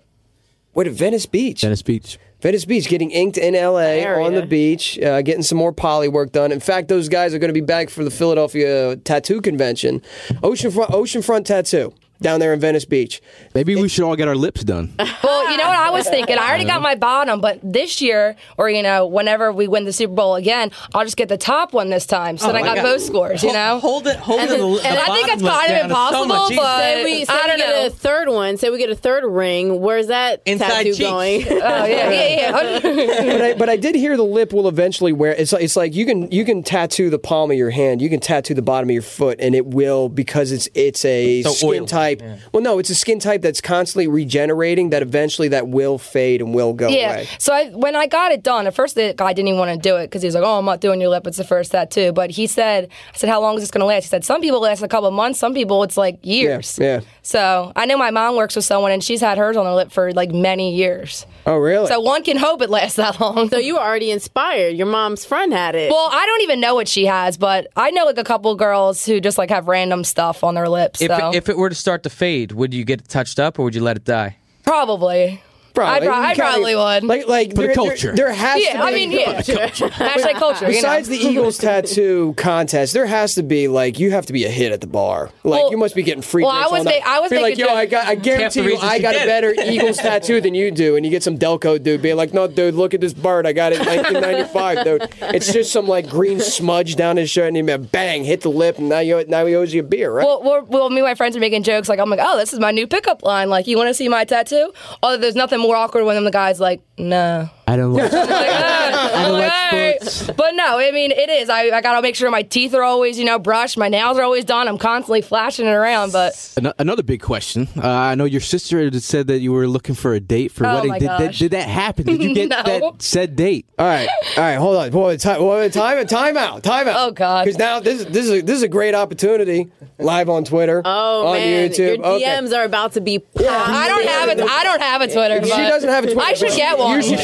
what at Venice Beach. Venice Beach. Venice Beach, getting inked in LA on the beach, uh, getting some more poly work done. In fact, those guys are going to be back for the Philadelphia Tattoo Convention, Oceanfront, Oceanfront Tattoo down there in Venice Beach. Maybe we should all get our lips done. *laughs* Well, you know what I was thinking? I already got my bottom, but this year, or you know, whenever we win the Super Bowl again, I'll just get the top one this time. So then I oh, got God. both scores. You know, Hold it, hold And it. the- the, and the I think bottom it's kind of down is so impossible, but Say we, say I don't get know. a third one. Say we get a third ring. Where's that Inside tattoo cheeks. going? *laughs* Oh yeah, yeah, yeah. but I, but I did hear the lip will eventually wear. It's like, it's like you can you can tattoo the palm of your hand, you can tattoo the bottom of your foot, and it will because it's it's a So skin oily, type. Well, no, it's a skin type that's constantly regenerating. That eventually that will fade and will go Yeah. away. So I, when I got it done, at first the guy didn't even want to do it because he was like, "Oh, I'm not doing your lip. It's the first tattoo." But he said, "I said, how long is this going to last?" He said, "Some people last a couple of months. Some people it's like years." yeah. So I know my mom works with someone, and she's had hers on her lip for like many years. Oh, really? So one can hope it lasts that long. so you were already inspired. Your mom's friend had it. Well, I don't even know what she has, but I know like a couple girls who just like have random stuff on their lips. If, so it, if it were to start to fade, would you get it touched up or would you let it die? probably, Probably. I, pro- I You probably would. Like like For the there, there- culture. There, has to be. I mean, yeah. *laughs* *laughs* Hashtag culture. you know? Besides the Eagles *laughs* tattoo contest, there has to be like you have to be a hit at the bar. Like Well- you must be getting free. well, I was all night. ma- I was Be like, yo, I got, I guarantee you, I got a better it. Eagles tattoo than you do, and you get some Delco dude being like, no, dude, look at this bird, I got it in 1995, dude. It's just some like green smudge down his shirt, and he bang hit the lip, and now you now he owes you a beer, right? Well, well, well, me and my friends are making jokes like, oh I'm like, oh, this is my new pickup line. Like, you want to see my tattoo? Oh, there's nothing more awkward when the guy's like, no. I don't *laughs* like. Like, ah. I'm don't like, like "All right." sports. But no, I mean, it is. I, I got to make sure my teeth are always, you know, brushed. My nails are always done. I'm constantly flashing it around. But Ano- Another big question. Uh, I know your sister said that you were looking for a date for Oh, wedding. my Did, that, gosh. did that happen? Did you *laughs* get No. that said date? All right, all right, hold on. Boy, time, whoa, time, time out, time out. Oh, God. Because now this is this is a, this is a great opportunity. Live on Twitter. oh on man, YouTube. your Okay. DMs are about to be. I don't have it. I don't have a Twitter. She but doesn't have a Twitter. I should get one. You should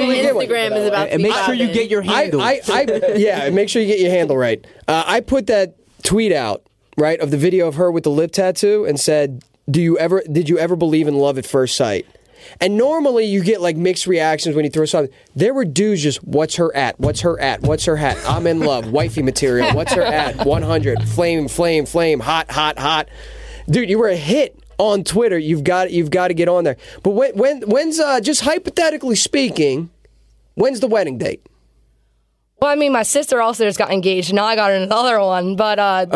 absolutely Your get one. Instagram is about And make sure you get your I, handle. I, I, yeah, make sure you get your handle right. Uh, I put that tweet out, right, of the video of her with the lip tattoo and said, "Do you ever? Did you ever believe in love at first sight?" And normally you get like mixed reactions when you throw something. There were dudes just, "What's her at? What's her at? What's her hat? I'm in love. Wifey material. What's her at? 100. Flame, flame, flame. Hot, hot, hot." Dude, you were a hit on Twitter. You've got you've got to get on there. But when when when's uh, just hypothetically speaking, when's the wedding date? Well, I mean, my sister also just got engaged. Now I got another one. But uh, *laughs* *laughs*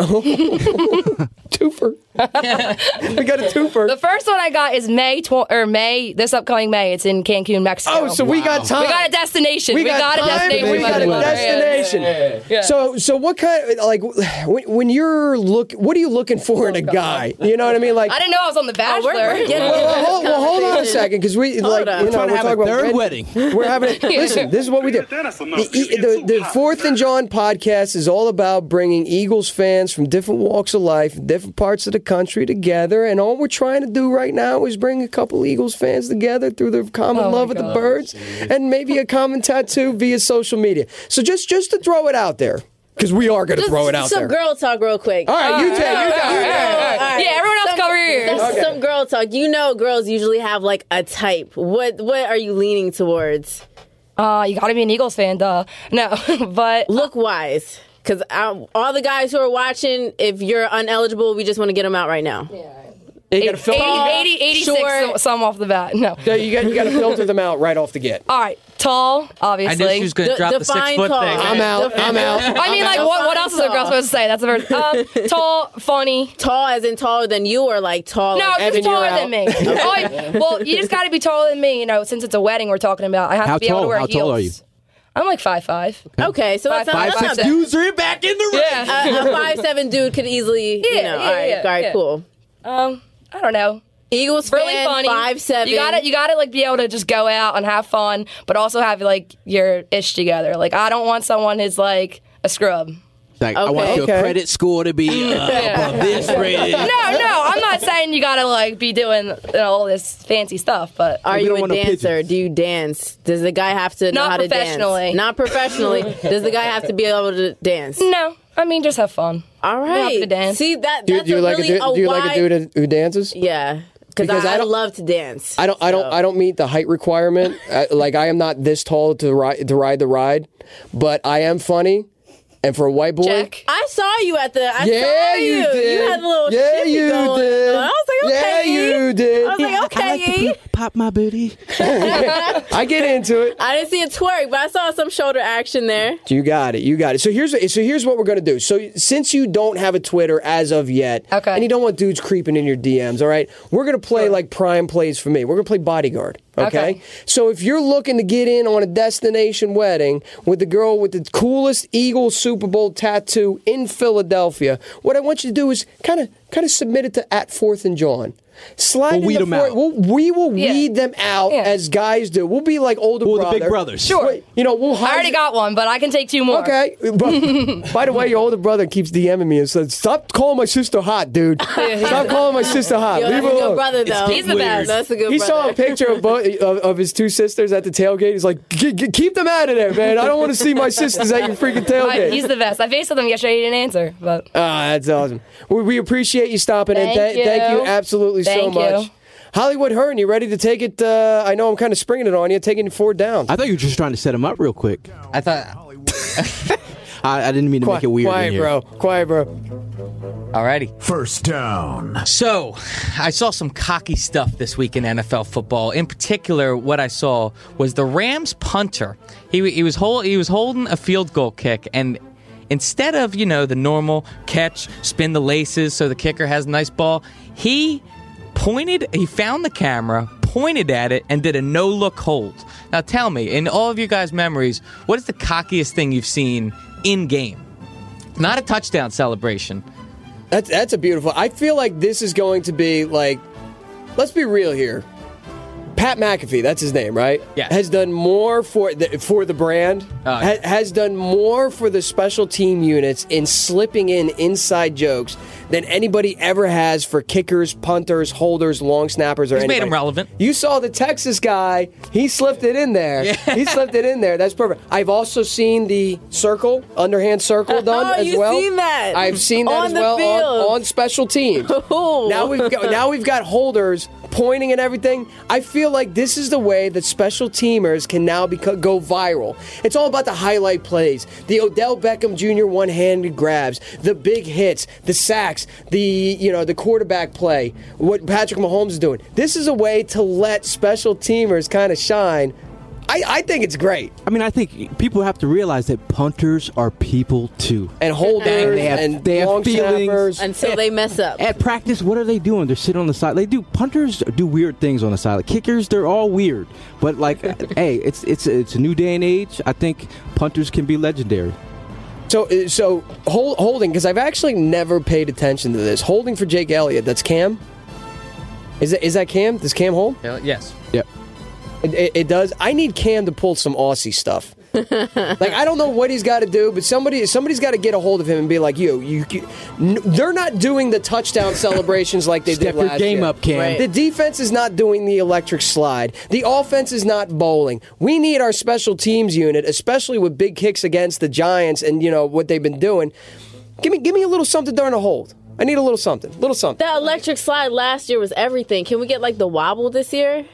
twofer. *laughs* we got a twofer. the first one I got is May tw- or May this upcoming May. It's in Cancun, Mexico. Oh, so we got time. we got a destination. We, got, a time, destination. We got a Yeah. destination. Yeah. So, so what kind of like when, when you're look? What are you looking for in a guy? You know what I mean? Like, I didn't know I was on The Oh, we're- Bachelor. we're well, well, hold, well, hold on a second, because we like on. you know Trying to we're talking about third wed- wedding. We're having it. *laughs* Listen, this is what we do. The, the, the Fourth and John podcast is all about bringing Eagles fans from different walks of life, different parts of the country together, and all we're trying to do right now is bring a couple Eagles fans together through their common Oh, love of the gosh. birds and maybe a common tattoo via social media. So just just to throw it out there, because we are going to throw it out some there. girl talk real quick. all right, you take, you got it. All right. Yeah, everyone else Some- cover your ears. Some, some girl talk. You know, girls usually have like a type. What What are you leaning towards? Uh, you got to be an Eagles fan, duh. No, *laughs* but Look wise, because all the guys who are watching, if you're uneligible, we just want to get them out right now. Yeah. You got to filter. 80, 80 86 Short. some off the bat. No. Yeah, you got you got to filter them out right off the get. All right, tall, obviously. I obviously. knew she was going to D- drop the six define foot tall. thing. I'm out. I'm out. I mean, like, what, what else is a girl supposed to say? That's the first. Um, *laughs* tall, funny. Tall as in taller than you, or like tall? No, like, just taller than me. *laughs* Oh, I- well, you just got to be taller than me. You know, since it's a wedding we're talking about, I have How to be able to wear How heels. tall are you? I'm like five five. okay, so that's not, Five, that's five, not bad. Dudes are back in the ring. Yeah. A, a five seven dude could easily, you Yeah, know. yeah, all right, yeah, all right, yeah. cool. Um, I don't know. Eagles Really fan, funny. five seven. You got to You got to like be able to just go out and have fun, but also have like your ish together. Like I don't want someone who's like a scrub. Like, I want Okay. your Okay. credit score to be uh, *laughs* above this rated. No, no, I'm not saying you gotta like be doing you know, all this fancy stuff, but Are We you don't a want no dancer? pigeons. Do you dance? Does the guy have to know Not how to dance? professionally. Not professionally. Does the guy have to be able to dance? no, I mean just have fun. All have right. to dance. See that? Do, That's do you a like really a, du- do you like a wide- dude who dances? Yeah, Because because I I, I don't- love to dance. I don't. I don't. I don't meet the height requirement. uh, like I am not this tall to ride to ride the ride, but I am funny. And for a white boy, Check. I saw you at the. I yeah, saw you you. did. You had a little yeah, you going. did. I was like, okay. Yeah, you did. I was like, okay. Pop my booty. *laughs* I get into it. I didn't see a twerk, but I saw some shoulder action there. You got it. You got it. So here's so here's what we're gonna do. So since you don't have a Twitter as of yet, Okay. and you don't want dudes creeping in your DMs, all right, we're gonna play like prime plays for me. We're gonna play bodyguard. Okay? Okay. So if you're looking to get in on a destination wedding with the girl with the coolest Eagles Super Bowl tattoo in Philadelphia, what I want you to do is kind of kind of submit it to at Fourth and John. Slide We'll in weed the 'em fourth- out. We'll, we will Yeah. weed them out Yeah. as guys do. We'll be like older We're the big brothers. Sure. Wait, You know, we'll I already you- got one, but I can take two more. Okay. But, *laughs* by the way, your older brother keeps DMing me and says, "Stop calling my sister hot, dude. *laughs* Stop calling my sister hot. Yo, Leave that's her a good alone." brother, though. He's the best. That's a good He brother. saw a picture of, both, *laughs* of of his two sisters at the tailgate. He's like, "G- g- "Keep them out of there, man. I don't want to see my sisters at your freaking tailgate." he's the best. I faced with him yesterday. He didn't answer, but Ah, that's awesome. We, we appreciate you stopping and Thank th- thank you you. Absolutely so Thank much. you. Hollywood Hearn, you ready to take it? Uh, I know I'm kind of springing it on you, taking it four down. I thought you were just trying to set him up real quick. I thought, *laughs* I, I didn't mean to quiet, make it weird. in quiet, here. bro. Quiet, bro. alrighty. First down. So, I saw some cocky stuff this week in NFL football. In particular, what I saw was the Rams punter. He, he was hold, he was holding a field goal kick, and instead of you know the normal catch, spin the laces so the kicker has a nice ball, he pointed. He found the camera, pointed at it, and did a no look hold. Now, tell me, in all of you guys' memories, what is the cockiest thing you've seen in game? Not a touchdown celebration. That's that's a beautiful. I feel like this is going to be like, let's be real here. Pat McAfee, that's his name, right? Yeah. Has done more for the, for the brand. Oh, ha- has done more for the special team units in slipping in inside jokes than anybody ever has for kickers, punters, holders, long snappers, or He's made anybody. him relevant. You saw the Texas guy; he slipped it in there. Yeah. He slipped it in there. That's perfect. I've also seen the circle, underhand circle *laughs* oh, done Oh, as you've well. seen that. I've seen that On as well on, on special teams. *laughs* Ooh. Now we've got now we've got holders pointing and everything. I feel like this is the way that special teamers can now go viral. It's all about the highlight plays, the Odell Beckham Jr. one-handed grabs, the big hits, the sacks, the you know the quarterback play, what Patrick Mahomes is doing. This is a way to let special teamers kind of shine. I, I think it's great. I mean, I think people have to realize that punters are people too. And holders And they have- and they have long feelings. snappers. until they mess up. At practice, what are they doing? They're sitting on the side. They do punters do weird things on the side. Like kickers, they're all weird. But like, *laughs* hey, it's it's it's a new day and age. I think punters can be legendary. So, uh, so hold, holding because I've actually never paid attention to this. Holding for Jake Elliott. That's Cam. Is that is that Cam? Does Cam hold? Yes. Yep. It, it, it does. I need Cam to pull some Aussie stuff. *laughs* like I don't know what he's got to do, but somebody somebody's got to get a hold of him and be like, "You, you." you n- they're not doing the touchdown *laughs* celebrations like they Step did your last game year. up, Cam. Right. The defense is not doing the electric slide. The offense is not bowling. We need our special teams unit, especially with big kicks against the Giants and you know what they've been doing. Give me give me a little something during a hold. I need a little something. Little something. That electric slide last year was everything. Can we get like the wobble this year?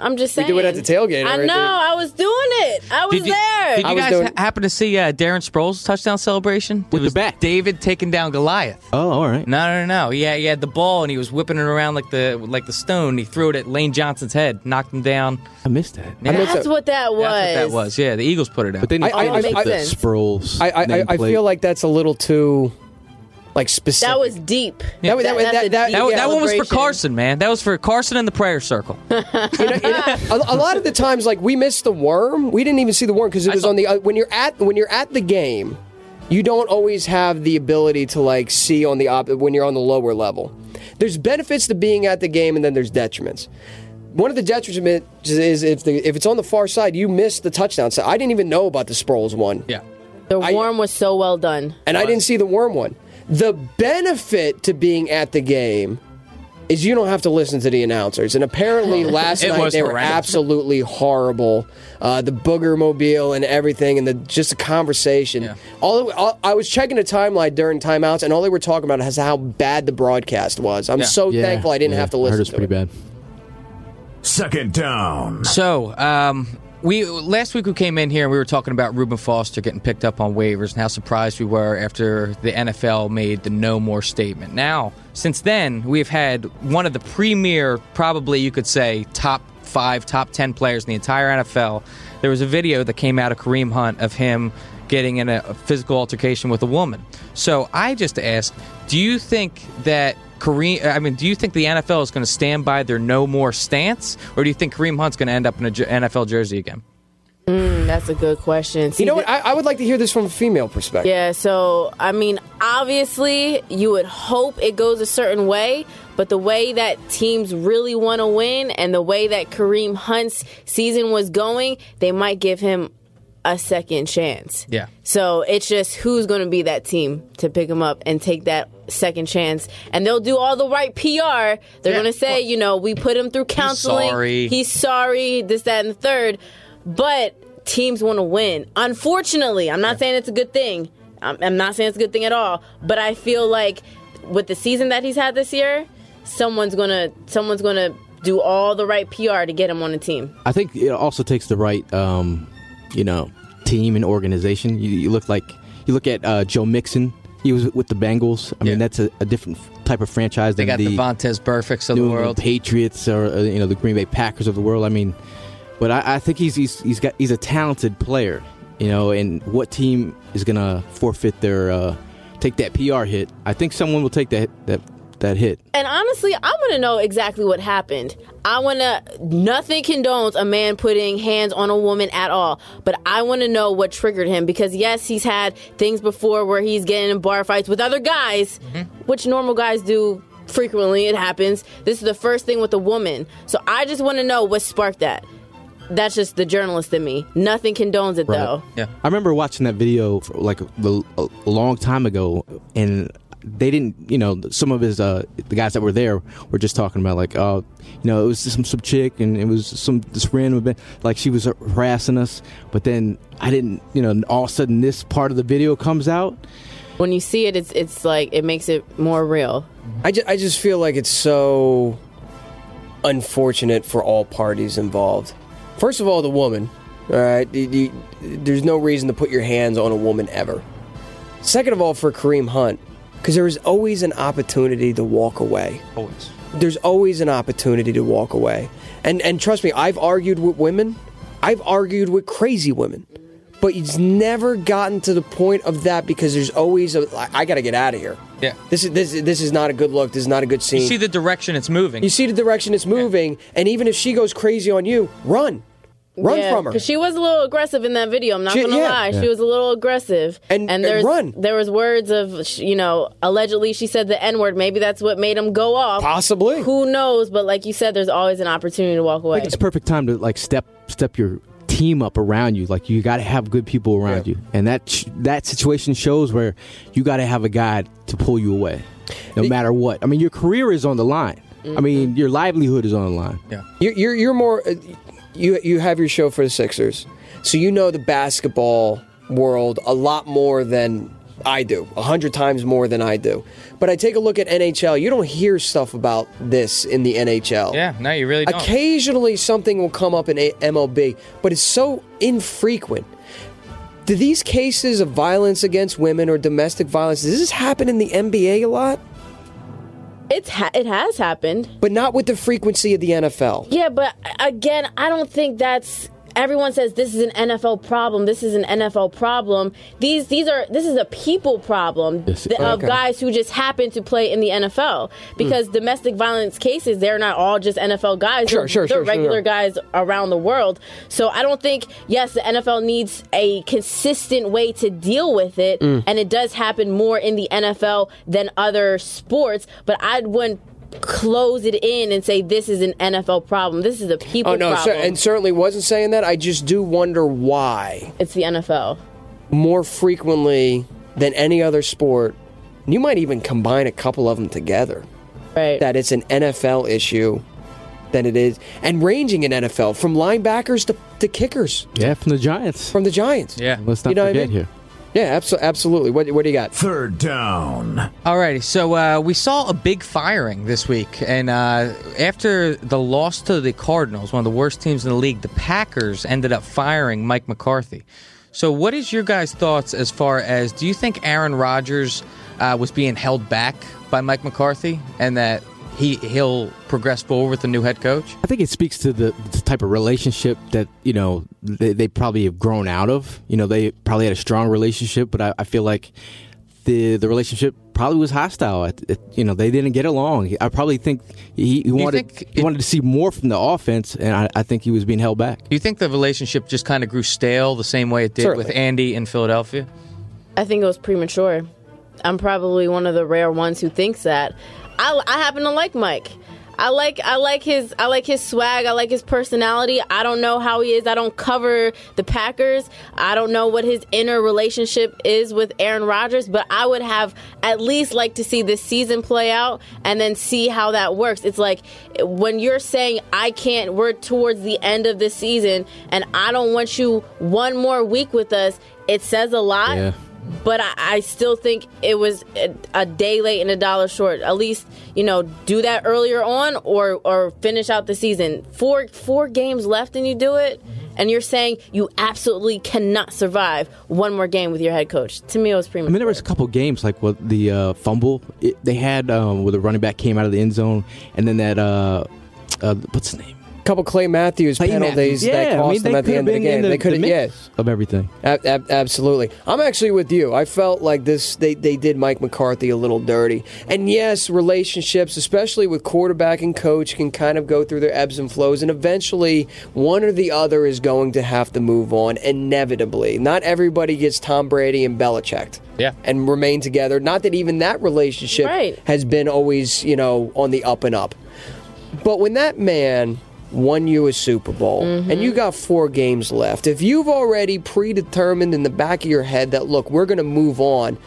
I'm just We saying. do it at the tailgate I every know. day. I was doing it. I was Did you, there. did you was guys doing- happen to see uh, Darren Sproles' touchdown celebration? With it was the bat. David taking down Goliath. Oh, all right. No, no, no. Yeah, he had the ball and he was whipping it around like the like the stone. He threw it at Lane Johnson's head, knocked him down. I missed that. Yeah, missed That's it. what that was. That's what that was. Yeah, the Eagles put it out. But then I- I- finished I- with the I- Sproles. I I, I, I feel like that's a little too like specific. That was deep. That was- that was- that- that- deep that, yeah, that one was for. Carson, man. That was for Carson and the prayer circle. *laughs* You know, you know, *laughs* a, a lot of the times, like we missed the worm. We didn't even see the worm because it was saw- on the uh, when you're at when you're at the game. You don't always have the ability to like see on the op when you're on the lower level. There's benefits to being at the game, and then there's detriments. One of the detriments is if the if it's on the far side, you miss the touchdown. So I didn't even know about the Sproles one. Yeah. The I- worm was so well done. and I didn't see the worm one. The benefit to being at the game is you don't have to listen to the announcers. And apparently, last *laughs* night was they were absolutely horrible. Uh, the booger mobile and everything, and the just the conversation. Yeah. All, all I was checking the timeline during timeouts, and all they were talking about is how bad the broadcast was. I'm Yeah. so Yeah, thankful I didn't yeah, have to I listen heard it's to pretty it. bad. Second down. So, um, we last week we came in here and we were talking about Reuben Foster getting picked up on waivers and how surprised we were after the NFL made the no more statement. Now, since then, we've had one of the premier, probably you could say, top five, top ten players in the entire NFL. There was a video that came out of Kareem Hunt of him getting in a, a physical altercation with a woman. So I just asked, do you think that Kareem? I mean, do you think the NFL is going to stand by their no more stance, or do you think Kareem Hunt's going to end up in an NFL jersey again? Mm, that's a good question. See, You know what? I, I would like to hear this from a female perspective. Yeah, so I mean, obviously, you would hope it goes a certain way, but the way that teams really want to win and the way that Kareem Hunt's season was going, they might give him a second chance. Yeah. So it's just who's going to be that team to pick him up and take that second chance. And they'll do all the right PR. They're Yeah, going to say, well- you know, we put him through counseling. He's sorry. He's sorry, this, that, and the third. But teams want to win. Unfortunately, I'm not saying it's a good thing. I'm, I'm not saying it's a good thing at all. But I feel like with the season that he's had this year, someone's gonna someone's gonna do all the right PR to get him on the team. I think it also takes the right, um, you know, team and organization. You, you look like you look at uh, Joe Mixon. He was with the Bengals. I Yeah. mean, that's a, a different type of franchise They than got the Vontaze Burficts of New the world. Patriots or uh, you know the Green Bay Packers of the world. I mean, but I, I think he's, he's he's got he's a talented player. You know, and what team is gonna forfeit their uh, take that PR hit? I think someone will take that that that hit. And honestly, I want to know exactly what happened. I want to. Nothing condones a man putting hands on a woman at all, but I want to know what triggered him because yes, he's had things before where he's getting in bar fights with other guys, mm-hmm. which normal guys do frequently. It happens. This is the first thing with a woman, so I just want to know what sparked that. That's just the journalist in me. Nothing condones it though. Yeah. I remember watching that video for like a, a long time ago, and they didn't, you know, some of his uh, the guys that were there were just talking about like, oh, you know, it was some some chick, and it was some this random event, like she was harassing us, but then I didn't, you know, all of a sudden this part of the video comes out. When you see it, it's it's like it makes it more real. I just, I just feel like it's so unfortunate for all parties involved. First of all, the woman. All right, you- you- there's no reason to put your hands on a woman ever. Second of all, for Kareem Hunt, because there is always an opportunity to walk away. Always. There's always an opportunity to walk away. And and trust me, I've argued with women. I've argued with crazy women. But it's never gotten to the point of that because there's always a I got to get out of here. Yeah. This is this this is not a good look. This is not a good scene. You see the direction it's moving. You see the direction it's moving, and even if she goes crazy on you, run, run Yeah, from her. Because she was a little aggressive in that video. I'm not She- gonna yeah. lie. Yeah. She was a little aggressive. And- and there's run. there was words of sh- you know allegedly she said the n word. Maybe that's what made him go off. Possibly. Who knows? But like you said, there's always an opportunity to walk away. It's a perfect time to like step step your team up around you. Like you got to have good people around Yeah. you, and that sh- that situation shows where you got to have a guy to pull you away, no matter what. I mean, your career is on the line. I mean, your livelihood is on the line. yeah. You're you're, you're more. Uh, you you have your show for the Sixers, so you know the basketball world a lot more than I do, a hundred times more than I do. But I take a look at NHL. You don't hear stuff about this in the NHL. Yeah, no, you really don't. Occasionally, something will come up in a- MLB, but it's so infrequent. Do these cases of violence against women or domestic violence does this happen in the NBA a lot? It's ha- it has happened. But not with the frequency of the NFL. Yeah, but again, I don't think that's. Everyone says this is an NFL problem. This is an NFL problem. These these are this is a people problem Yes, th- of okay. guys who just happen to play in the NFL because domestic violence cases they're not all just NFL guys. Sure, they're, sure, they're sure, sure. regular guys around the world. So I don't think yes, the NFL needs a consistent way to deal with it, Mm. and it does happen more in the NFL than other sports. But I wouldn't close it in and say this is an NFL problem. This is a people Oh no, cer- problem. and certainly wasn't saying that. I just do wonder why it's the NFL. more frequently than any other sport. You might even combine a couple of them together. Right. That it's an NFL issue than it is, and ranging in NFL from linebackers to, to kickers Yeah, from the Giants. from the Giants. Yeah. Let's not You know what I mean? here. Yeah, abso- absolutely. What, what do you got? Third down. Alrighty, so uh, we saw a big firing this week, and uh, after the loss to the Cardinals, one of the worst teams in the league, the Packers ended up firing Mike McCarthy. So, what is your guys' thoughts as far as do you think Aaron Rodgers uh, was being held back by Mike McCarthy, and that he he'll progress forward with the new head coach? I think it speaks to the, the type of relationship that you know they, they probably have grown out of. You know, they probably had a strong relationship, but I, I feel like the the relationship probably was hostile. It, it- you know, they didn't get along. I probably think he, he wanted think he wanted to see more from the offense, and I, I think he was being held back. Do you think the relationship just kind of grew stale the same way it did with Andy in Philadelphia? I think it was premature. I'm probably one of the rare ones who thinks that. I, I happen to like Mike. I like I like his I like his swag. I like his personality. I don't know how he is. I don't cover the Packers. I don't know what his inner relationship is with Aaron Rodgers, but I would have at least like to see this season play out and then see how that works. It's like when you're saying I can't we're towards the end of the season and I don't want you one more week with us. It says a lot Yeah. But I, I still think it was a, a day late and a dollar short. At least you know do that earlier on, or or finish out the season. Four four games left, and you do it, and you're saying you absolutely cannot survive one more game with your head coach. To me, it was I mean, there was a couple games like what the uh, fumble it, they had um, where the running back came out of the end zone, and then that uh, uh, what's the name? Couple Clay Matthews Clay penalties Matthews. Yeah, that I cost mean, them at the could've end of the game. in the- they could have, the yeah, mix of everything. Ab- ab- absolutely. I'm actually with you. I felt like this. They they did Mike McCarthy a little dirty. And yes, relationships, especially with quarterback and coach, can kind of go through their ebbs and flows. And eventually, one or the other is going to have to move on. Inevitably, not everybody gets Tom Brady and Belichick. Yeah. And remain together. Not that even that relationship Right. has been always, you know, on the up and up. But when that man won you a Super Bowl and you got four games left, if you've already predetermined in the back of your head that, look, we're going to move on,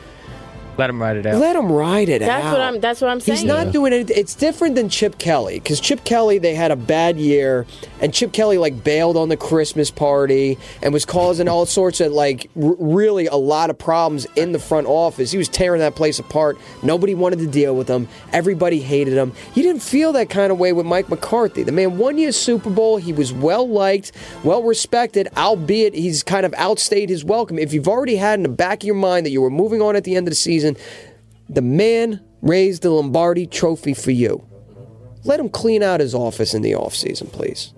Let him ride it out. let him ride it that's out. what I'm. That's what I'm saying. He's not doing anything. It's different than Chip Kelly because Chip Kelly they had a bad year, and Chip Kelly like bailed on the Christmas party and was causing all sorts of like r- really a lot of problems in the front office. He was tearing that place apart. Nobody wanted to deal with him. Everybody hated him. You didn't feel that kind of way with Mike McCarthy. The man won you a Super Bowl. He was well liked, well respected, albeit he's kind of outstayed his welcome. If you've already had in the back of your mind that you were moving on at the end of the season, the man raised the Lombardi trophy for you. Let him clean out his office in the offseason, please.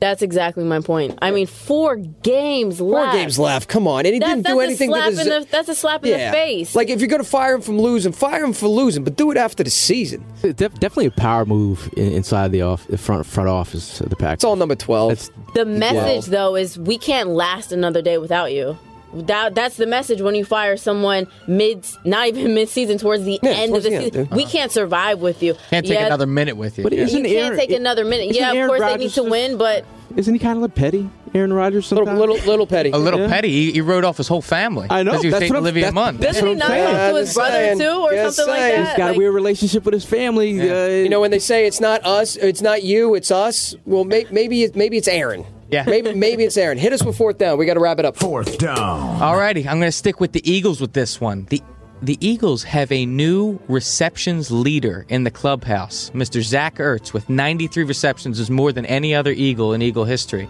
That's exactly my point. I mean, four games Four left. games left. Come on. And he That- didn't do anything slap to the- that's a slap in the face. Like, if you're going to fire him from losing, fire him for losing, but do it after the season. It's def- definitely a power move in, inside the off the front front office of the Packers. It's all number 12. That's The message, though, is we can't last another day without you. That, that's the message when you fire someone mid, not even *laughs* mid season, towards the Yeah, end towards of the the end, season. yeah. We can't survive with you. Can't take yeah, another minute with you. But Yeah. isn't You can't Aaron- take another minute. isn't Yeah, of Aaron course they need to just- win, but isn't he kind of a petty, Aaron Rodgers? little, Sometimes little, little petty. a little Yeah. petty. He, he wrote off his whole family. I know, Because he was that's taking what I'm- Olivia that- Munn. that's doesn't what he I'm not saying. talk to his brother saying. too, or Just something like that? He's got Like- a weird relationship with his family. Yeah. Uh, You know, when they say it's not us, it's not you, it's us, well, may, maybe, it, maybe it's Aaron. Yeah. Maybe, maybe it's Aaron. Hit us with fourth down. We got to wrap it up. Fourth down. All righty. I'm going to stick with the Eagles with this one. The the Eagles have a new receptions leader in the clubhouse. Mr. Zach Ertz, with 93 receptions, is more than any other Eagle in Eagle history.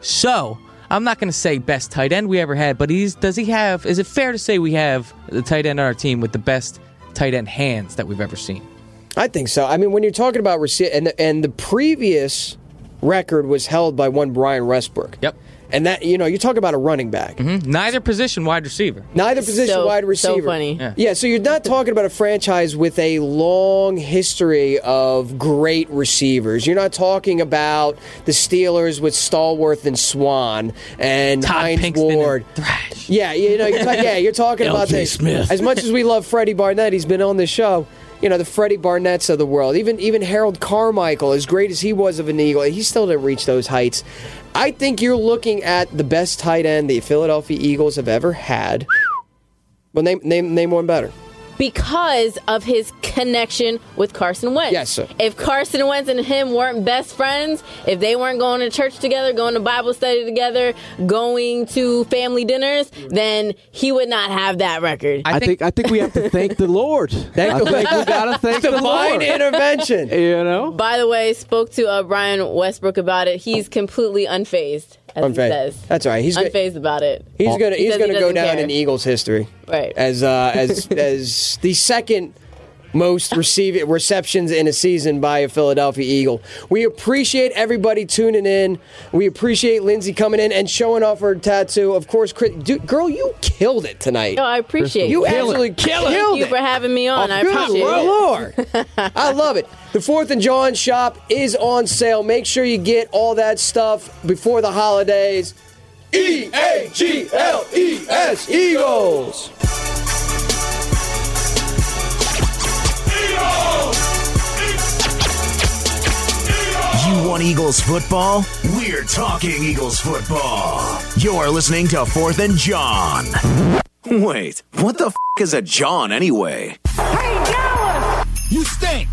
So, I'm not going to say best tight end we ever had, but he's does he have? Is it fair to say we have the tight end on our team with the best tight end hands that we've ever seen? I think so. I mean, when you're talking about rece- and the, and the previous record was held by one Brian Westbrook. Yep. And that you know, you talk about a running back. Mm-hmm. Neither position wide receiver. Neither position So- wide so receiver. funny. Yeah. Yeah, so you're not talking about a franchise with a long history of great receivers. You're not talking about the Steelers with Stallworth and Swann and Todd Hines Pinkston Ward. Thrash. Yeah, you know, you're ta- yeah, you're talking about L.J. the, Smith. As much as we love Freddie Barnett, he's been on the show. You know, the Freddie Barnetts of the world. Even even Harold Carmichael, as great as he was of an Eagle, he still didn't reach those heights. I think you're looking at the best tight end the Philadelphia Eagles have ever had. Well, name name name one better. Because of his connection with Carson Wentz. Yes, sir. If Carson Wentz and him weren't best friends, if they weren't going to church together, going to Bible study together, going to family dinners, then he would not have that record. I, think, I think we have to thank the Lord. *laughs* Thank I think we gotta *laughs* thank the Divine Lord. intervention. You know, By the way, spoke to uh, Brian Westbrook about it. He's completely unfazed, as Unfazed. he says. That's all right. He's unfazed about it. He's gonna He he's gonna go down care. in Eagles history, Right. As uh, as *laughs* as the second most receiving receptions in a season by a Philadelphia Eagle. We appreciate everybody tuning in. We appreciate Lindsay coming in and showing off her tattoo. Of course, Chris, dude, girl, you killed it tonight. No, I appreciate You it. absolutely killed it. Thank you for having me on. Oh, I Good appreciate it. Lord. *laughs* I love it. The 4th and Jawn shop is on sale. Make sure you get all that stuff before the holidays. E A G L E S Eagles. Want Eagles football? We're talking Eagles football. You're listening to Fourth and Jawn. Wait, what the f is a Jawn anyway? Hey, Dallas! You stink.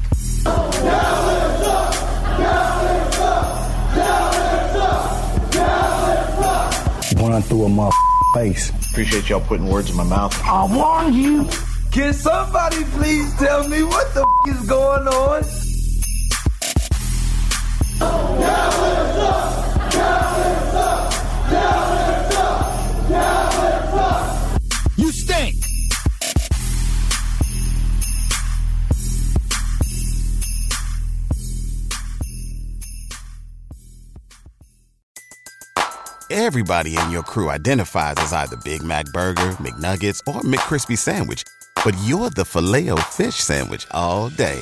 Dallas up, Dallas up, Dallas up, Dallas up. Run through a mother face. Appreciate y'all putting words in my mouth. I warned you. Can somebody please tell me what the f- is going on? You stink. Everybody in your crew identifies as either Big Mac Burger, McNuggets, or McCrispy Sandwich. But you're the Filet-O-Fish Sandwich all day.